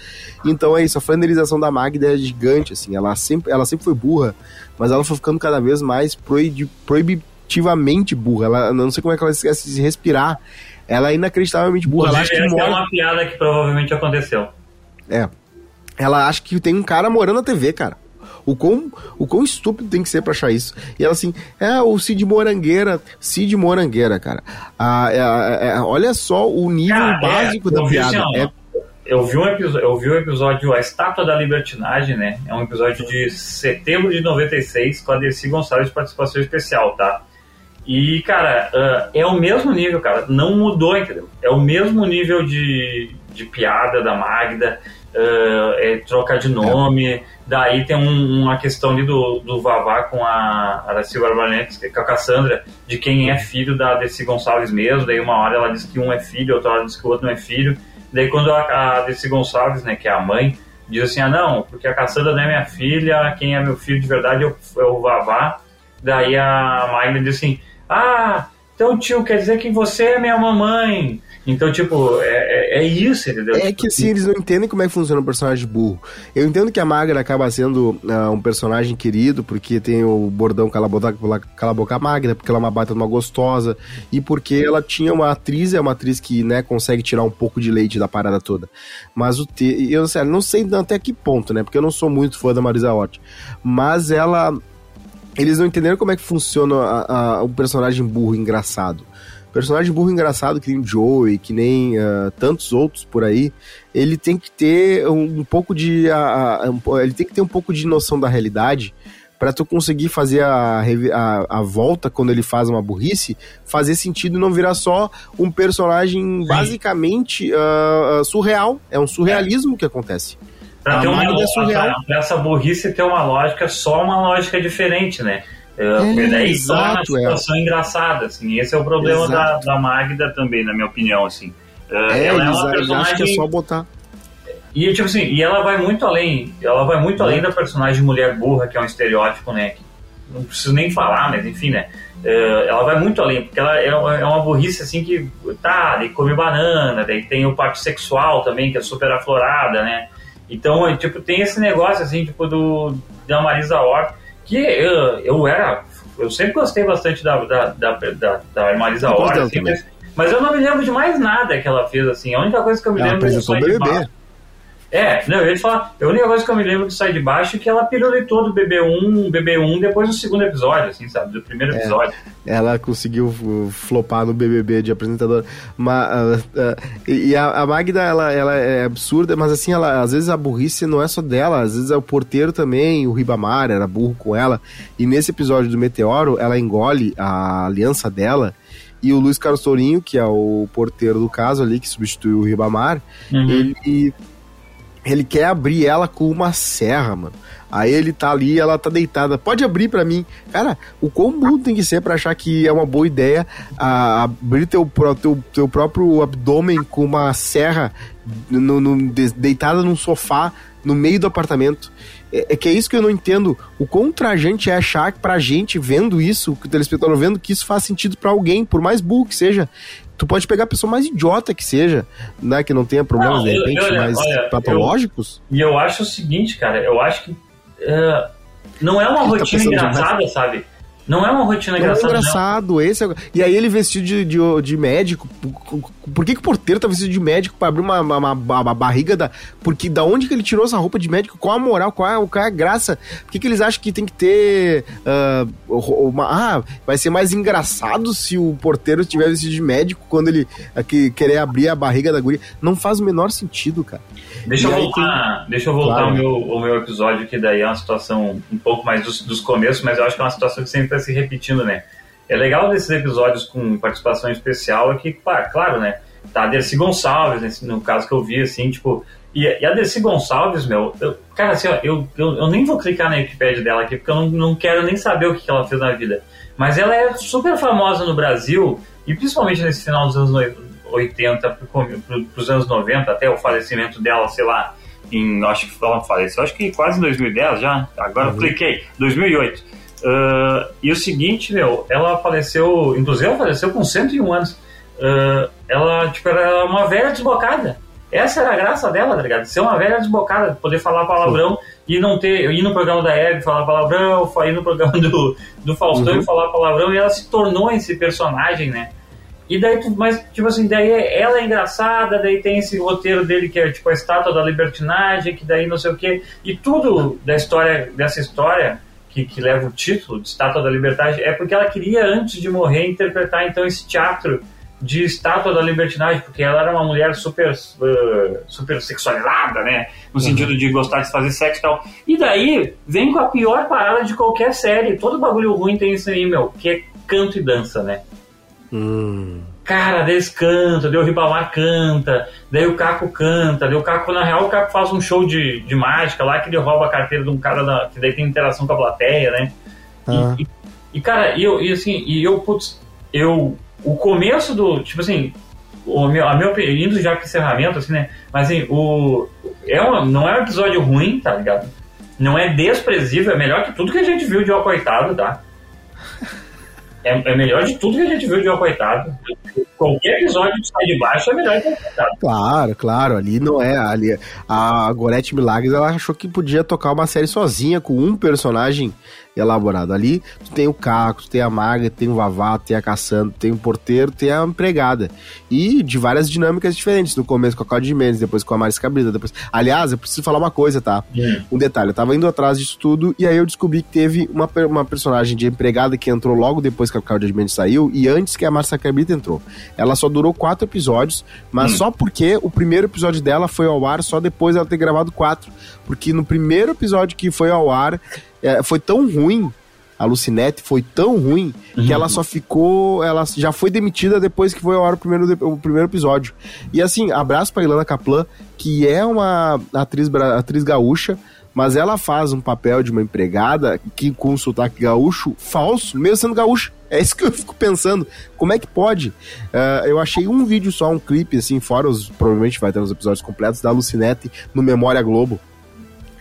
Então é isso, a flanderização da Magda é gigante, assim, ela sempre, ela sempre foi burra, mas ela foi ficando cada vez mais proibi- proibitivamente burra. Ela, não sei como é que ela esquece de respirar. Ela é inacreditavelmente burra. Ela acha que essa é mora... uma piada que provavelmente aconteceu. É. Ela acha que tem um cara morando na TV, cara. O quão, o quão estúpido tem que ser pra achar isso. E ela assim, é o Cid Morangueira. Cid Morangueira, cara. Ah, é- é- é- olha só o nível Cara, básico é, da vi piada. É- Eu vi, um episódio, eu vi o episódio A Estátua da Libertinagem, né? É um episódio de setembro de 96 com a Dercy Gonçalves de participação especial, tá? E, cara, ah, é o mesmo nível, cara. Não mudou, entendeu? É o mesmo nível de, de piada da Magda, ah, é trocar de nome. Daí tem um- uma questão ali do, do Vavá com a Araci Barbanetes, com a Cassandra, de quem é filho da Dercy Gonçalves mesmo. Daí uma hora ela diz que um é filho, outra hora diz que o outro não é filho. Daí quando a, a Dercy Gonçalves, né, que é a mãe, diz assim, ah não, porque a Cassandra não é minha filha, quem é meu filho de verdade é o, é o Vavá. Daí a Magda diz assim, ah, então tio, quer dizer que você é minha mamãe. Então, tipo, é, é, é isso, entendeu? É que assim, eles não entendem como é que funciona um personagem burro. Eu entendo que a Magra acaba sendo ah, um personagem querido, porque tem o bordão cala boca, cala boca Magra, porque ela é uma baita uma gostosa, e porque ela tinha uma atriz, é uma atriz que, né, consegue tirar um pouco de leite da parada toda. Mas o te... eu sério, não sei até que ponto, né, porque eu não sou muito fã da Marisa Hort. Mas ela... Eles não entenderam como é que funciona a, a, um personagem burro engraçado personagem burro engraçado que nem o Joey, que nem uh, tantos outros por aí, ele tem que ter um, um pouco de um, ele tem que ter um pouco de noção da realidade para tu conseguir fazer a, a, a, volta quando ele faz uma burrice, fazer sentido e não virar só um personagem Sim. basicamente uh, surreal. É um surrealismo é. que acontece. Pra, ter uma, é surreal. pra essa burrice ter uma lógica, só uma lógica diferente, né? É, daí exato, uma situação é. engraçada, assim. Esse é o problema da, da Magda também, na minha opinião, assim. É, ela é uma personagem que é só botar. E tipo assim, e ela vai muito além, ela vai muito além da personagem mulher burra, que é um estereótipo, né? Não preciso nem falar, mas enfim, né? Ela vai muito além, porque ela é uma burrice assim que tá, daí come banana, daí tem o parte sexual também, que é super aflorada, né? Então, tipo, tem esse negócio assim, tipo, do da Marisa Hort que eu, eu era. Eu sempre gostei bastante da, da, da, da, da Marisa Hort, assim, mas, mas, eu não me lembro de mais nada que ela fez, assim. A única coisa que eu me ela lembro apresentou o BBB. É, não, te falar, a única coisa que eu me lembro de Sai de Baixo é que ela pirulitou do BB1, BB1 depois do segundo episódio, assim, sabe? Do primeiro episódio. É, ela conseguiu flopar no BBB de apresentadora. Mas, uh, uh, e a, a, Magda, ela, ela é absurda, mas assim, ela, às vezes a burrice não é só dela, às vezes é o porteiro também, o Ribamar era burro com ela. E nesse episódio do Meteoro, ela engole a aliança dela. E o Luiz Carlos Tourinho, que é o porteiro do caso ali, que substituiu o Ribamar, uhum. ele ele quer abrir ela com uma serra, mano. Aí ele tá ali, ela tá deitada. Pode abrir para mim. Cara, o quão burro tem que ser pra achar que é uma boa ideia a, abrir teu, teu, teu próprio abdômen com uma serra no, no, deitada num sofá no meio do apartamento. é, é, que é isso que eu não entendo. O quão trajante é achar que pra gente, vendo isso, que o telespectador vendo, que isso faz sentido para alguém, por mais burro que seja. Tu pode pegar a pessoa mais idiota que seja, né? Que não tenha problemas, não, de repente, eu, mais olha, patológicos. Eu, e eu acho o seguinte, cara, eu acho que uh, não é uma tá rotina tá engraçada, sabe? Não é uma rotina engraçada. É engraçado, não. esse é... E aí ele vestido de, de, de, médico. Por que, que o porteiro tá vestido de médico pra abrir uma, uma, uma, uma, barriga da. Porque da onde que ele tirou essa roupa de médico? Qual a moral? Qual é, qual é a graça? Por que, que eles acham que tem que ter. Uh, uma... Ah, vai ser mais engraçado se o porteiro estiver vestido de médico quando ele aqui, querer abrir a barriga da guria. Não faz o menor sentido, cara. Deixa eu voltar, tem... deixa eu voltar claro. ao, meu, meu episódio, que daí é uma situação um pouco mais dos, dos começos, mas eu acho que é uma situação que sempre está se repetindo, né? É legal desses episódios com participação especial é que, claro, né? Tá a Dercy Gonçalves, no caso que eu vi, assim, tipo. E, e a Dercy Gonçalves, meu, eu, cara, assim, ó, eu, eu, eu, nem vou clicar na Wikipedia dela aqui, porque eu não, não quero nem saber o que, que ela fez na vida. Mas ela é super famosa no Brasil, e principalmente nesse final dos anos 80 para os anos 90, até o falecimento dela, sei lá, em, acho que ela faleceu, acho que quase em 2010 já, agora uhum. eu cliquei, 2008. Uh, e o seguinte, meu, ela faleceu, inclusive ela faleceu com 101 anos. Uh, ela, tipo, era uma velha desbocada. Essa era a graça dela, tá ligado? Ser uma velha desbocada, poder falar palavrão Sim. e não ter. ir no programa da Hebe falar palavrão, ir no programa do, do Faustão uhum. e falar palavrão, e ela se tornou esse personagem, né? E daí, mas, tipo assim, daí ela é engraçada, daí tem esse roteiro dele que é tipo a estátua da libertinagem, que daí não sei o quê. E tudo da história, dessa história, que, que leva o título de Estátua da Liberdade, é porque ela queria, antes de morrer, interpretar então esse teatro de estátua da libertinagem, porque ela era uma mulher super, uh, super sexualizada, né? No uhum. sentido de gostar de fazer sexo e tal. E daí vem com a pior parada de qualquer série. Todo bagulho ruim tem isso aí, meu, que é canto e dança, né? Hum. Cara, daí eles cantam, daí o Ribamar canta, daí o Caco canta, daí o Caco, na real, o Caco faz um show de, de mágica lá que ele rouba a carteira de um cara da, que daí tem interação com a plateia, né? Ah. E, e, e, cara, eu, e assim, e eu, putz, eu, o começo do, tipo assim, o meu, a meu, indo já pro encerramento, assim, né? Mas assim, o, é uma, não é um episódio ruim, tá ligado? Não é desprezível, é melhor que tudo que a gente viu de O Coitado, tá? É, é melhor de tudo que a gente viu de Coitado. Qualquer episódio de Sai de Baixo é melhor que O Coitado. Claro, claro. Ali não é. Ali, a Gorete Milagres ela achou que podia tocar uma série sozinha com um personagem elaborado. Ali tu tem o Caco, tu tem a Maga, tem o Vavá, tem a Caçando, tem o porteiro, tem a empregada. E de várias dinâmicas diferentes. No começo com a Claudia Mendes, depois com a Maris Cabrita, depois... Aliás, eu preciso falar uma coisa, tá? É. Um detalhe, eu tava indo atrás disso tudo e aí eu descobri que teve uma, uma personagem de empregada que entrou logo depois que a Claudia Mendes saiu e antes que a Márcia Cabrita entrou. Ela só durou quatro episódios, mas hum. só porque o primeiro episódio dela foi ao ar só depois dela ter gravado quatro. Porque no primeiro episódio que foi ao ar, é, foi tão ruim a Lucinete foi tão ruim uhum. que ela só ficou. Ela já foi demitida depois que foi ao ar o primeiro, o primeiro episódio. E assim, abraço pra Ilana Kaplan, que é uma atriz, atriz gaúcha, mas ela faz um papel de uma empregada que com um sotaque gaúcho falso, mesmo sendo gaúcha. É isso que eu fico pensando. Como é que pode? Uh, eu achei um vídeo só, um clipe, assim, fora os. Provavelmente vai ter os episódios completos da Lucinete no Memória Globo.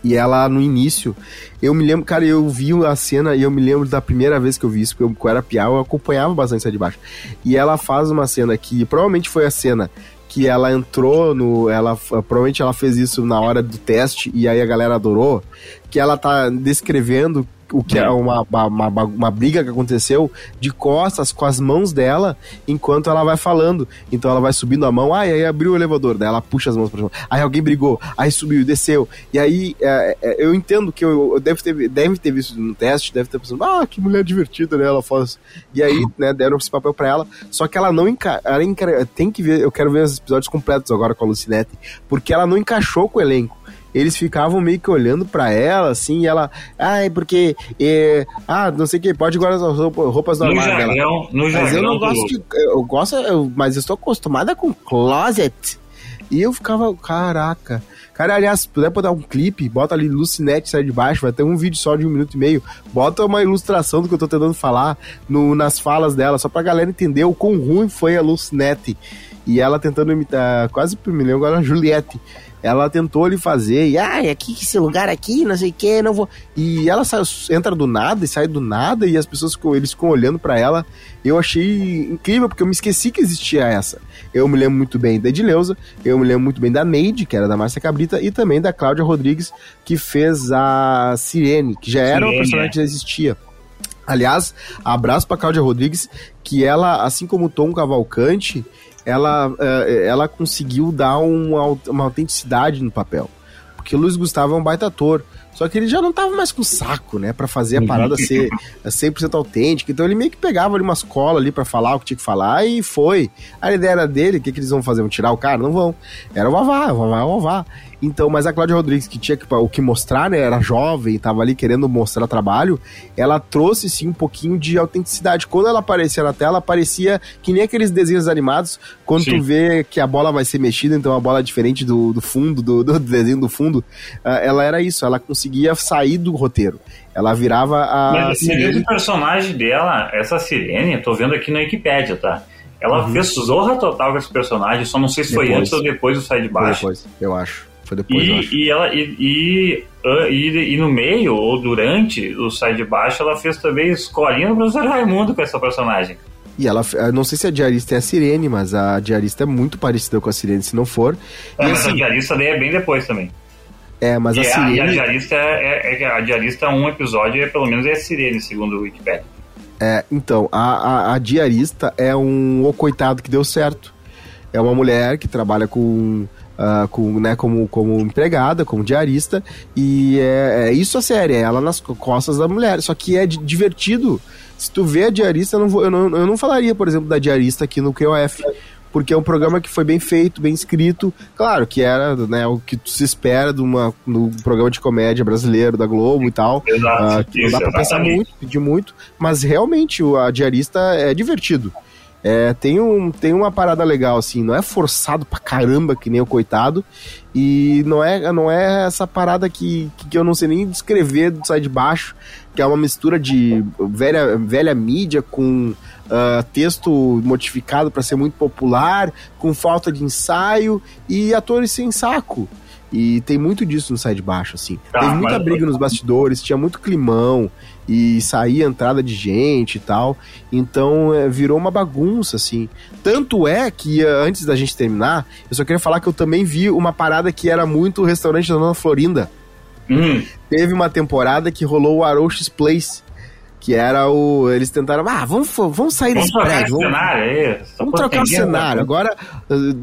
E ela, no início, eu me lembro, cara, eu vi a cena e eu me lembro da primeira vez que eu vi isso, porque eu, era piau, eu acompanhava bastante Sai de Baixo. E ela faz uma cena que provavelmente foi a cena que ela entrou no. Ela, provavelmente ela fez isso na hora do teste e aí a galera adorou. Que ela tá descrevendo o que é uma, uma, uma, briga que aconteceu de costas com as mãos dela enquanto ela vai falando. Então ela vai subindo a mão, ah, aí abriu o elevador, daí ela puxa as mãos pra cima. Aí alguém brigou, aí subiu, desceu. E aí é, é, eu entendo que eu, eu deve, ter, deve ter visto no teste, deve ter pensado, ah, que mulher divertida, né? Ela faz. E aí, né, deram esse papel pra ela. Só que ela não enca... ela enca... tem que ver, eu quero ver os episódios completos agora com a Lucinete, porque ela não encaixou com o elenco eles ficavam meio que olhando para ela, assim, e ela, ai, porque, é, ah, não sei o que, pode guardar as roupas normais no dela. No mas eu não gosto de, eu gosto, eu, mas eu estou acostumada com closet. E eu ficava, caraca. Cara, aliás, se puder botar um clipe, bota ali Lucinete sai de baixo, vai ter um vídeo só de um minuto e meio. Bota uma ilustração do que eu tô tentando falar no, nas falas dela, só pra galera entender o quão ruim foi a Lucinete. E ela tentando imitar, quase me lembro agora, a Juliette. Ela tentou ali fazer, e ah, aqui, esse lugar aqui, não sei o que, não vou. E ela sai, entra do nada e sai do nada, e as pessoas ficam, eles ficam olhando para ela. Eu achei incrível, porque eu me esqueci que existia essa. Eu me lembro muito bem da Edileuza, eu me lembro muito bem da Neide, que era da Márcia Cabrita, e também da Cláudia Rodrigues, que fez a Sirene, que já era Sirene, uma personagem que já existia. Aliás, abraço para Cláudia Rodrigues, que ela, assim como Tom Cavalcante, ela, uh, ela conseguiu dar uma, uma autenticidade no papel. Porque o Luiz Gustavo é um baita ator. Só que ele já não tava mais com saco, né? Pra fazer a uhum. parada ser 100% autêntica. Então ele meio que pegava ali umas colas ali pra falar o que tinha que falar e foi. A ideia era dele, o que, que eles vão fazer? Vão tirar o cara? Não vão. Era o Vavá, o Vavá é o Vavá. Então, mas a Cláudia Rodrigues, que tinha que, o que mostrar, né? Era jovem, tava ali querendo mostrar trabalho, ela trouxe sim um pouquinho de autenticidade. Quando ela aparecia na tela, parecia que nem aqueles desenhos animados, quando sim. tu vê que a bola vai ser mexida, então a bola é diferente do, do fundo, do, do desenho do fundo. Uh, ela era isso, ela conseguia sair do roteiro. Ela virava a. Mas, mas o personagem dela, essa sirene, eu tô vendo aqui na Wikipedia, tá? Ela uhum. fez zorra total com esse personagem, só não sei se depois. foi antes ou depois do Sai de Baixo. Foi depois, eu acho. Foi depois, e, e ela e, e, e, e, no meio ou durante o Sai de Baixo ela fez também escolinha do professor Raimundo com essa personagem. E ela, não sei se a diarista é a Sirene, mas a diarista é muito parecida com a Sirene, se não for. É, mas assim, a diarista daí é bem depois também. É, mas e a Sirene... E a diarista é, é, a diarista um episódio é pelo menos é a Sirene, segundo o Wikipedia. É, então, a, a, a diarista é um o coitado que deu certo. É uma mulher que trabalha com uh, com, né, como, como empregada, como diarista, e é, é, isso a série, é ela nas costas da mulher. Só que é divertido. Se tu vê a diarista, eu não, vou, eu, não, eu não falaria, por exemplo, da diarista aqui no QOF porque é um programa que foi bem feito, bem escrito. Claro que era né, o que se espera de uma, no programa de comédia brasileiro da Globo e tal. Exato. Uh, não dá pra pensar muito, pedir muito, mas realmente a diarista é divertido. É, tem, um, tem uma parada legal, assim, não é forçado pra caramba, que nem o coitado, e não é, não é essa parada que, que eu não sei nem descrever do sai de baixo, que é uma mistura de velha, velha mídia com uh, texto modificado para ser muito popular, com falta de ensaio e atores sem saco. E tem muito disso no Sai de Baixo, assim. Tá, Teve muita briga nos bastidores, tinha muito climão e saía entrada de gente e tal. Então é, virou uma bagunça, assim. Tanto é que eh, antes da gente terminar, eu só queria falar que eu também vi uma parada que era muito o restaurante da Dona Florinda. Hum. Teve uma temporada que rolou o Aroches Place que era o. Eles tentaram, ah, vamos, vamos sair vamos desse prédio. Vamos, cenário, é vamos trocar o cenário. Agora,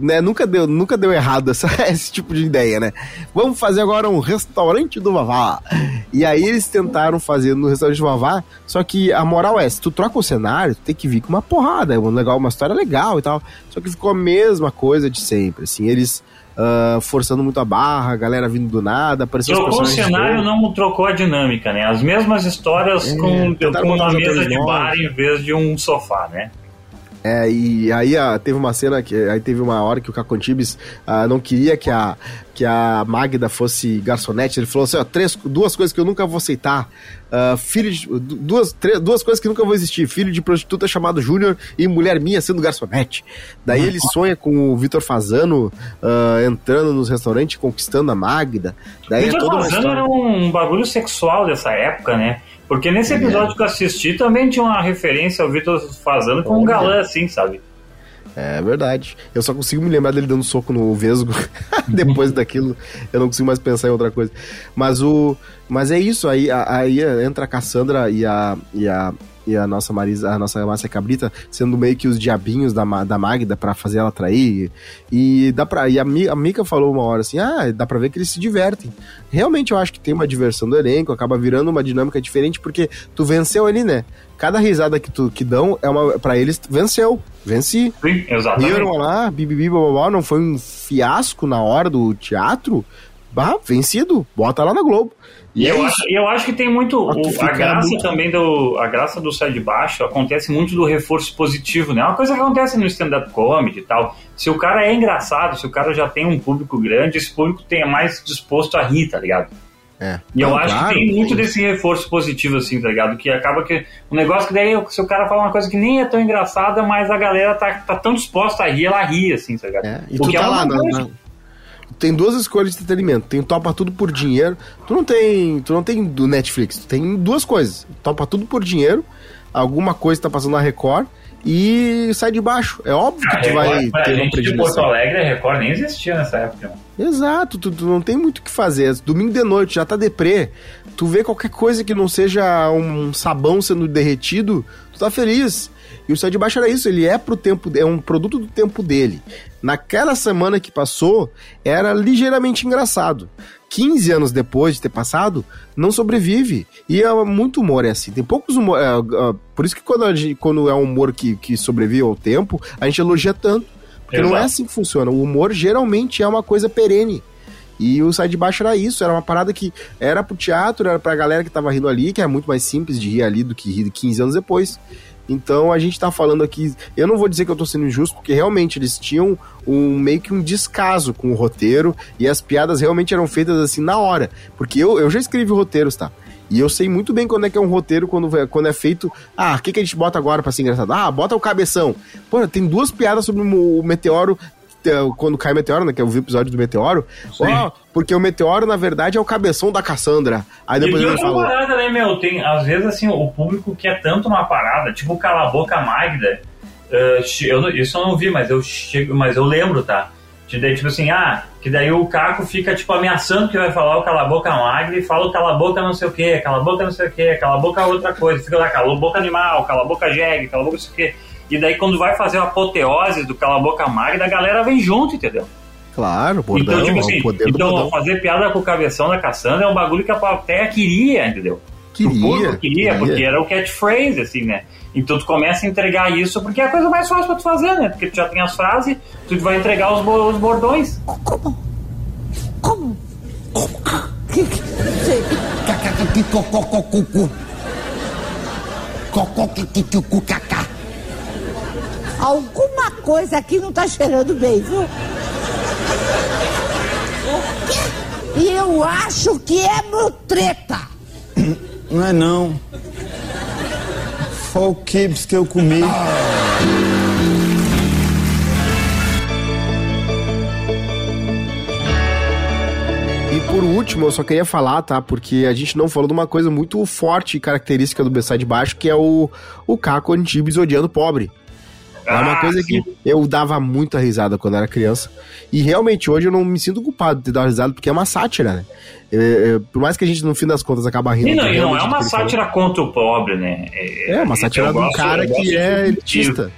né, nunca, deu, nunca deu errado essa, esse tipo de ideia, né? Vamos fazer agora um restaurante do Vavá. E aí eles tentaram fazer no restaurante do Vavá, só que a moral é: se tu troca o cenário, tu tem que vir com uma porrada, é legal, uma história legal e tal. Só que ficou a mesma coisa de sempre, assim, eles uh, forçando muito a barra, a galera vindo do nada. Trocou o cenário, não trocou a dinâmica, né? As mesmas histórias é, com, com uma mesa de bar em vez de um sofá, né? É, e aí a, teve uma cena que aí teve uma hora que o Cacotibes uh, não queria que a, que a Magda fosse garçonete. Ele falou assim: ó, três, duas coisas que eu nunca vou aceitar. Uh, filho de, duas, três, duas coisas que nunca vou existir: filho de prostituta chamado Júnior e mulher minha sendo garçonete. Daí ele sonha com o Vitor Fazano uh, entrando nos restaurantes, conquistando a Magda. Daí Vitor é Fazano era um bagulho sexual dessa época, né? Porque nesse é. episódio que eu assisti também tinha uma referência ao Vitor Fazano como um galã assim, sabe? É verdade. Eu só consigo me lembrar dele dando soco no Vesgo. Depois daquilo, eu não consigo mais pensar em outra coisa. Mas o. Mas é isso, aí, aí entra a Cassandra e a, e a, e a nossa Marisa, a nossa Márcia Cabrita sendo meio que os diabinhos da, da Magda para fazer ela trair. E dá pra, e a, a Mika falou uma hora assim: "Ah, dá para ver que eles se divertem". Realmente eu acho que tem uma diversão do elenco, acaba virando uma dinâmica diferente porque tu venceu ali, né? Cada risada que tu que dão é uma para eles venceu. Venci. Sim, exatamente. Viram lá, bibibi, não foi um fiasco na hora do teatro? Bah, vencido, bota lá na Globo. E eu, acho, eu acho que tem muito. O, a graça muito... também do. A graça do sai de baixo acontece muito do reforço positivo, né? É uma coisa que acontece no stand-up comedy e tal. Se o cara é engraçado, se o cara já tem um público grande, esse público tem é mais disposto a rir, tá ligado? É. E eu acho claro, que tem muito desse reforço positivo, assim, tá ligado? Que acaba que. Um negócio que daí, se o cara fala uma coisa que nem é tão engraçada, mas a galera tá, tá tão disposta a rir, ela ri, assim, tá ligado? É. E Porque tu tá é lá, não, tem duas escolhas de entretenimento. Tem topa tudo por dinheiro. Tu não tem, tu não tem do Netflix, tu tem duas coisas. Topa tudo por dinheiro, alguma coisa tá passando na Record e sai de baixo. É óbvio que tu Record, vai pra ter uma gente de. Porto Alegre, a Record nem existia nessa época. Exato, tu, tu não tem muito o que fazer. Domingo de noite, já tá deprê. Tu vê qualquer coisa que não seja um sabão sendo derretido, tu tá feliz. E o Sai de Baixo era isso, ele é pro tempo, é um produto do tempo dele. Naquela semana que passou, era ligeiramente engraçado. 15 anos depois de ter passado, não sobrevive. E é muito humor, é assim. Tem poucos humor. é, é, por isso que quando, gente- quando é um humor que, que sobrevive ao tempo, a gente elogia tanto. Porque não é Exato. assim que funciona. O humor geralmente é uma coisa perene. E o Sai de Baixo era isso, era uma parada que era pro teatro, era pra galera que tava rindo ali, que é muito mais simples de rir ali do que rir 15 anos depois. Então a gente tá falando aqui, eu não vou dizer que eu tô sendo injusto, porque realmente eles tinham um meio que um descaso com o roteiro e as piadas realmente eram feitas assim na hora. Porque eu, eu já escrevi roteiros, tá? E eu sei muito bem quando é que é um roteiro, quando, é- quando é feito. Ah, o que, que a gente bota agora pra ser engraçado? Ah, bota o cabeção. Pô, tem duas piadas sobre o meteoro. Quando cai o meteoro, né? Que eu vi o episódio do meteoro. Ó, porque o meteoro, na verdade, é o cabeção da Cassandra. Aí depois e ele fala. parada, né, meu? Tem, às vezes, assim, o público quer tanto uma parada, tipo Cala a Boca Magda. che- eu, isso eu não vi, mas eu chego, mas eu lembro, tá? Que daí, tipo assim, ah, que daí o Caco fica, tipo, ameaçando que vai falar o Cala a Boca Magda e fala o Cala a Boca não sei o que, Cala a Boca não sei o que, Cala a Boca outra coisa. Fica lá, Cala a Boca Animal, Cala a Boca Jeg, Cala a Boca não sei o que. E daí, quando vai fazer a apoteose do Cala a Boca Magda, a galera vem junto, entendeu? Claro, bordão, então, tipo é assim, o poder do então fazer piada com o cabeção da Cassandra é um bagulho que a plateia queria, entendeu? Queria, o público queria, queria. porque era o catchphrase, assim, né? Então tu começa a entregar isso porque é a coisa mais fácil pra tu fazer, né? Porque tu já tem as frases, tu vai entregar os, bo- os bordões. Como? Como? Que, que, Cacacacicococococô. Cocoquiquicucacá. Alguma coisa aqui não tá cheirando bem, viu? O quê? E eu acho que é mutreta. Não é não. Foi o kibs que eu comi. E por último, eu só queria falar, tá? Porque a gente não falou de uma coisa muito forte e característica do B-Side de baixo, que é o, o Caco Antibes odiando pobre. É uma Ah, coisa sim. que eu dava muita risada quando era criança. E realmente, hoje eu não me sinto culpado de dar risada, porque é uma sátira, né? É, é, por mais que a gente, no fim das contas, acaba rindo. E não, e não é uma sátira contra o pobre, né? É, uma sátira de um cara que é elitista.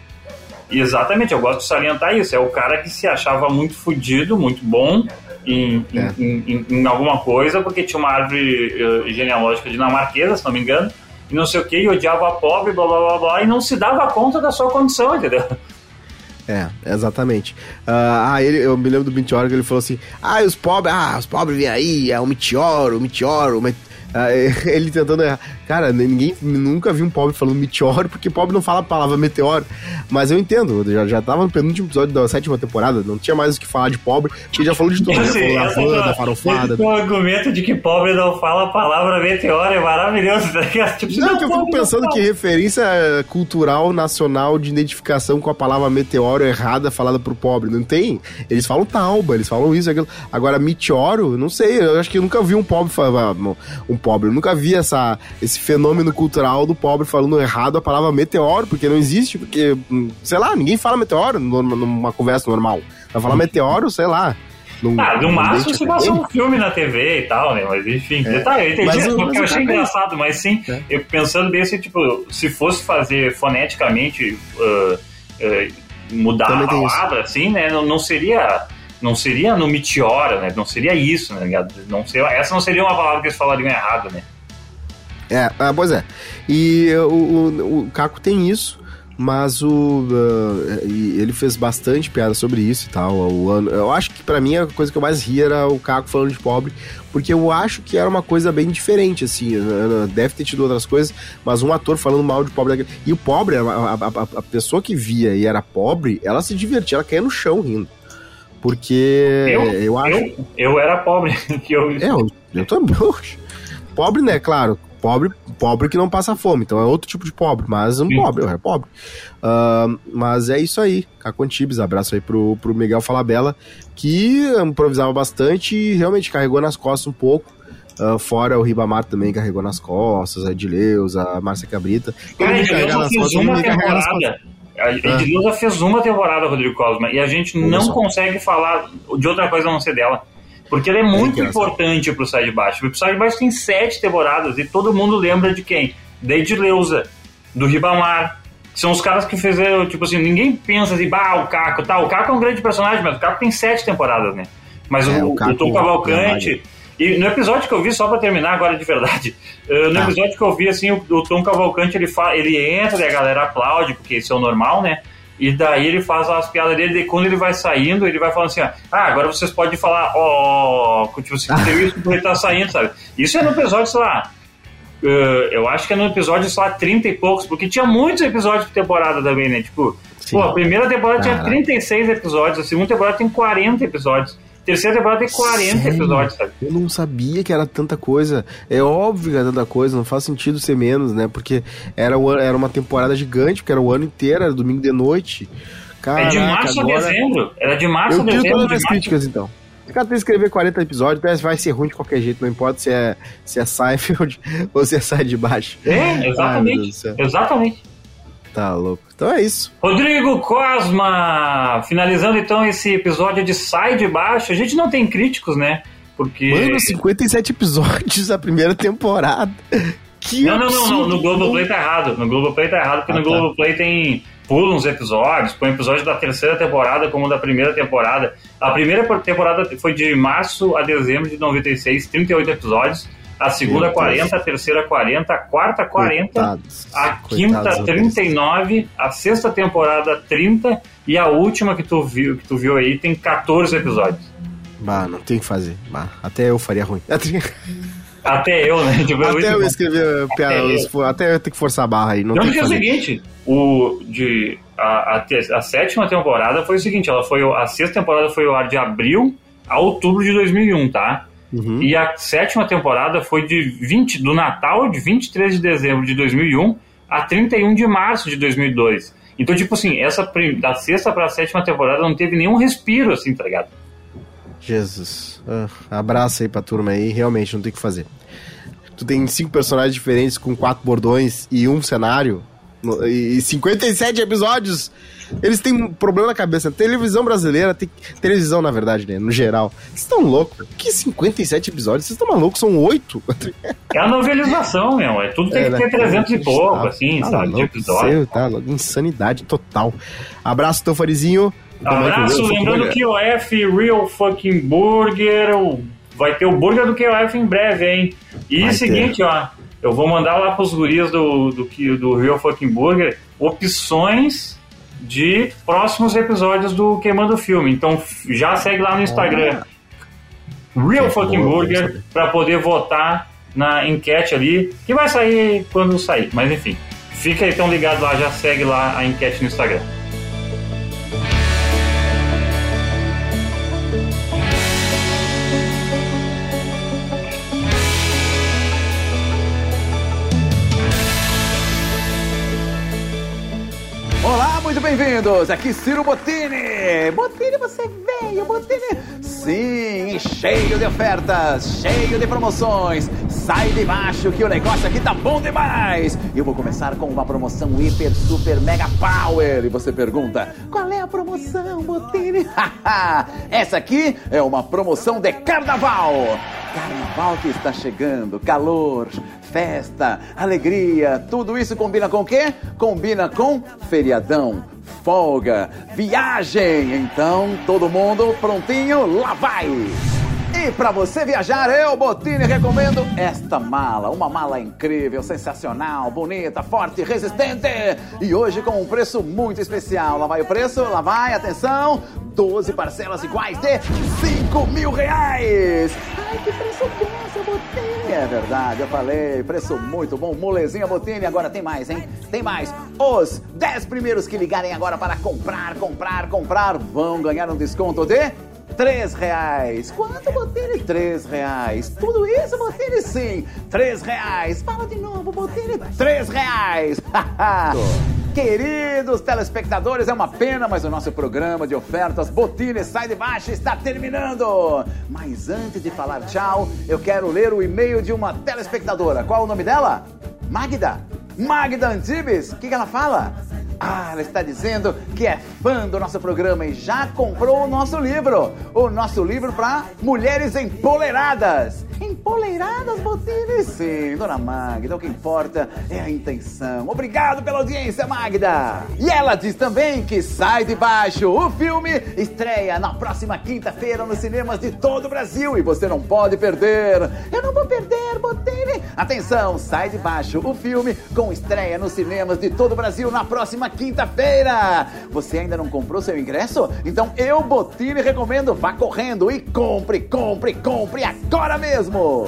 Exatamente, eu gosto de salientar isso. É o cara que se achava muito fudido, muito bom em, em- É. em, em- em alguma coisa, porque tinha uma árvore eh, genealógica dinamarquesa, se não me engano, e não sei o que, e odiava a pobre, blá blá blá blá, e não se dava conta da sua condição, entendeu? É, exatamente. Ah, ah, ele, eu me lembro do Meteoro que ele falou assim: Ah, os pobres, ah, os pobres vêm aí, é o Meteoro, o Meteoro. o met-" Ah, ele tentando errar. Cara, ninguém nunca vi um pobre falando meteoro, porque pobre não fala a palavra meteoro. Mas eu entendo, eu já, já tava no penúltimo episódio da sétima temporada, não tinha mais o que falar de pobre, porque já falou de tudo, já Esse- falou da essa van, tua- da farofada. teu argumento de que pobre não fala a palavra meteoro é maravilhoso, tá? Tipo, Não, que eu fico não pensando que referência cultural nacional de identificação com a palavra meteoro errada falada pro pobre. Não tem. Eles falam tauba, eles falam isso, aquilo. Agora, meteoro, não sei. Eu acho que eu nunca vi um pobre falar. Um pobre. Eu nunca vi essa, esse fenômeno cultural do pobre falando errado a palavra meteoro, porque não existe, porque, hum, sei lá, ninguém fala meteoro numa, conversa normal. Vai falar meteoro, sei lá. num- Ah, no máximo se passou um filme na TV e tal, né? Mas enfim, tá, eu entendi, Mas porque mas eu achei cara- engraçado, mas sim, É. eu pensando bem assim, tipo, se fosse fazer foneticamente uh, uh, mudar a Também isso. palavra, assim, né? Não, não seria. Não seria no meteora, né? Não seria isso, né? Não seria, essa não seria uma palavra que eles falariam errado, né? É, ah, pois é. E uh, o, o, o Caco tem isso, mas o uh, ele fez bastante piada sobre isso e tal. O ano, eu acho que pra mim a coisa que eu mais ria era o Caco falando de pobre, porque eu acho que era uma coisa bem diferente, assim. uh, Deve ter tido outras coisas, mas um ator falando mal de pobre. E o pobre, a, a, a- a pessoa que via e era pobre, ela se divertia, ela caía no chão rindo. Porque Eu, eu acho. eu, eu era pobre. que eu, É, eu, eu também. Pobre, né? Claro. pobre, pobre que não passa fome. Então é outro tipo de pobre, mas um Sim. pobre, é pobre. Ah, mas é isso aí. Caco Antibes, abraço aí pro, pro Miguel Falabella, que improvisava bastante e realmente carregou nas costas um pouco. Ah, fora o Ribamar também carregou nas costas, a Edileuza, a Márcia Cabrita. Cara, nas fez costas, uma temporada. A Edileuza fez uma temporada, Rodrigo Cosma, e a gente Olha não só. consegue falar de outra coisa a não ser dela. Porque ela é muito engraçado. importante pro Sai de Baixo. O Sai de Baixo tem sete temporadas e todo mundo lembra de quem? Da Edileuza, do Ribamar. São os caras que fizeram, tipo assim, ninguém pensa assim, bah, o Caco, tá, o Caco é um grande personagem, mas o Caco tem sete temporadas, né? Mas É, o, o o Tom é Cavalcante, e no episódio que eu vi, só pra terminar agora de verdade, eh, no Tá. episódio que eu vi, assim, o, o Tom Cavalcante, ele, fa ele entra e a galera aplaude, porque isso é o normal, né? E daí ele faz as piadas dele, e quando ele vai saindo, ele vai falando assim, ó, ah, agora vocês podem falar, ó, tipo assim, tem isso porque ele tá saindo, sabe? Isso é no episódio, sei lá, eh, eu acho que é no episódio, sei lá, 30 e poucos, porque tinha muitos episódios por temporada também, né? Tipo, Sim. pô, a primeira temporada tinha Caraca. 36 episódios, a segunda temporada tem 40 episódios, terceira temporada tem 40 Sério? episódios, sabe? Eu não sabia que era tanta coisa. É óbvio que era tanta coisa, não faz sentido ser menos, né? Porque era, era uma temporada gigante, porque era o ano inteiro, era domingo de noite. Caraca, é de março agora... a dezembro. Era de março Eu a dezembro. todas de as março- críticas, então. O cara tem que escrever 40 episódios, vai ser ruim de qualquer jeito, não importa se é, se é Seinfeld ou se é sai de baixo. É, exatamente. exatamente. Tá louco. Então é isso. Rodrigo Cosma, finalizando então esse episódio de Sai de Baixo. A gente não tem críticos, né? Porque. Mano, 57 episódios a primeira temporada. Que Não, não, não, não, no Globoplay tá errado. No Globoplay tá errado, porque Ah, no tá. Globoplay tem. Pula uns episódios, põe episódio da terceira temporada como da primeira temporada. A primeira temporada foi de março a dezembro de 96, 38 episódios. A segunda, Meu Deus. 40, a terceira, 40, a quarta, 40, Coitados. a Coitados quinta, roteiristas. 39, a sexta temporada, 30, e a última que tu viu, que tu viu aí tem 14 episódios. Bah, não tem o que fazer. Bah, até eu faria ruim. Até eu, né? Tipo, é muito Até eu bom. escrever piadas, até eu ter que forçar a barra aí. Não Não, porque que é o seguinte, o, de, a, a, a sétima temporada foi o seguinte, ela foi, a sexta temporada foi o ar de abril a outubro de 2001, tá? Uhum. E a sétima temporada foi de 20, do Natal, de 23 de dezembro de 2001 a 31 de março de 2002. Então, tipo assim, essa da sexta pra sétima temporada não teve nenhum respiro, assim, tá ligado? Jesus. Ah, abraço aí pra turma aí, realmente não tem o que fazer. Tu tem cinco personagens diferentes com quatro bordões e um cenário e 57 episódios. Eles têm um problema na cabeça. Televisão brasileira, tem televisão na verdade, né, no geral. Vocês estão loucos? Que 57 episódios? Vocês estão malucos? São oito? É a novelização, meu. É, tudo tem É, que né? ter 300 e pouco, Tá- assim, tá sabe? De louco, episódio. seu, tá louco. Insanidade total. Abraço, teu Farizinho. Abraço, lembrando que o F Real Fucking Burger vai ter o burger do QF em breve, hein? E Vai seguinte, ó, eu vou mandar lá pros gurias do, do, do Real Fucking Burger opções de próximos episódios do Queimando Filme. Então já segue lá no Instagram. Real Fucking Burger para poder votar na enquete ali, que vai sair quando sair, mas enfim. Fica aí tão ligado lá, já segue lá a enquete no Instagram. Muito bem-vindos! Aqui Ciro Bottini! Bottini, você veio, Bottini! Sim, cheio de ofertas, cheio de promoções! Sai de baixo que o negócio aqui tá bom demais! Eu vou começar com uma promoção hiper, super, mega power! E você pergunta, qual é a promoção, Bottini? Essa aqui é uma promoção de carnaval! Carnaval que está chegando, calor, festa, alegria, tudo isso combina com o quê? Combina com feriadão, folga, viagem. Então, todo mundo prontinho? Lá vai! E para você viajar, eu, Botini, recomendo esta mala. Uma mala incrível, sensacional, bonita, forte, resistente. E hoje com um preço muito especial. Lá vai o preço, lá vai, atenção. 12 parcelas iguais de 5 mil reais. Ai, que preço bom, seu Botini. É verdade, eu falei. Preço muito bom. Molezinha Botini. Agora tem mais, hein? Tem mais. Os 10 primeiros que ligarem agora para comprar, comprar, comprar vão ganhar um desconto de Três reais. Quanto, Botini? Três reais. Tudo isso, Botini? Sim. Três reais. Fala de novo, Botini. Três reais. Queridos telespectadores, é uma pena, mas o nosso programa de ofertas Botini Sai de Baixo está terminando. Mas antes de falar tchau, eu quero ler o e-mail de uma telespectadora. Qual o nome dela? Magda. Magda Antibes. O que, que ela fala? Ah, ela está dizendo que é fã do nosso programa e já comprou o nosso livro. O nosso livro para mulheres empoleradas. Empoleiradas, Botini? Sim, dona Magda, o que importa é a intenção. Obrigado pela audiência, Magda! E ela diz também que Sai de Baixo, o filme, estreia na próxima quinta-feira nos cinemas de todo o Brasil e você não pode perder. Eu não vou perder, Botini! Atenção, Sai de Baixo, o filme, com estreia nos cinemas de todo o Brasil na próxima quinta-feira. Você ainda não comprou seu ingresso? Então eu, Botini, recomendo, vá correndo e compre, compre, compre agora mesmo.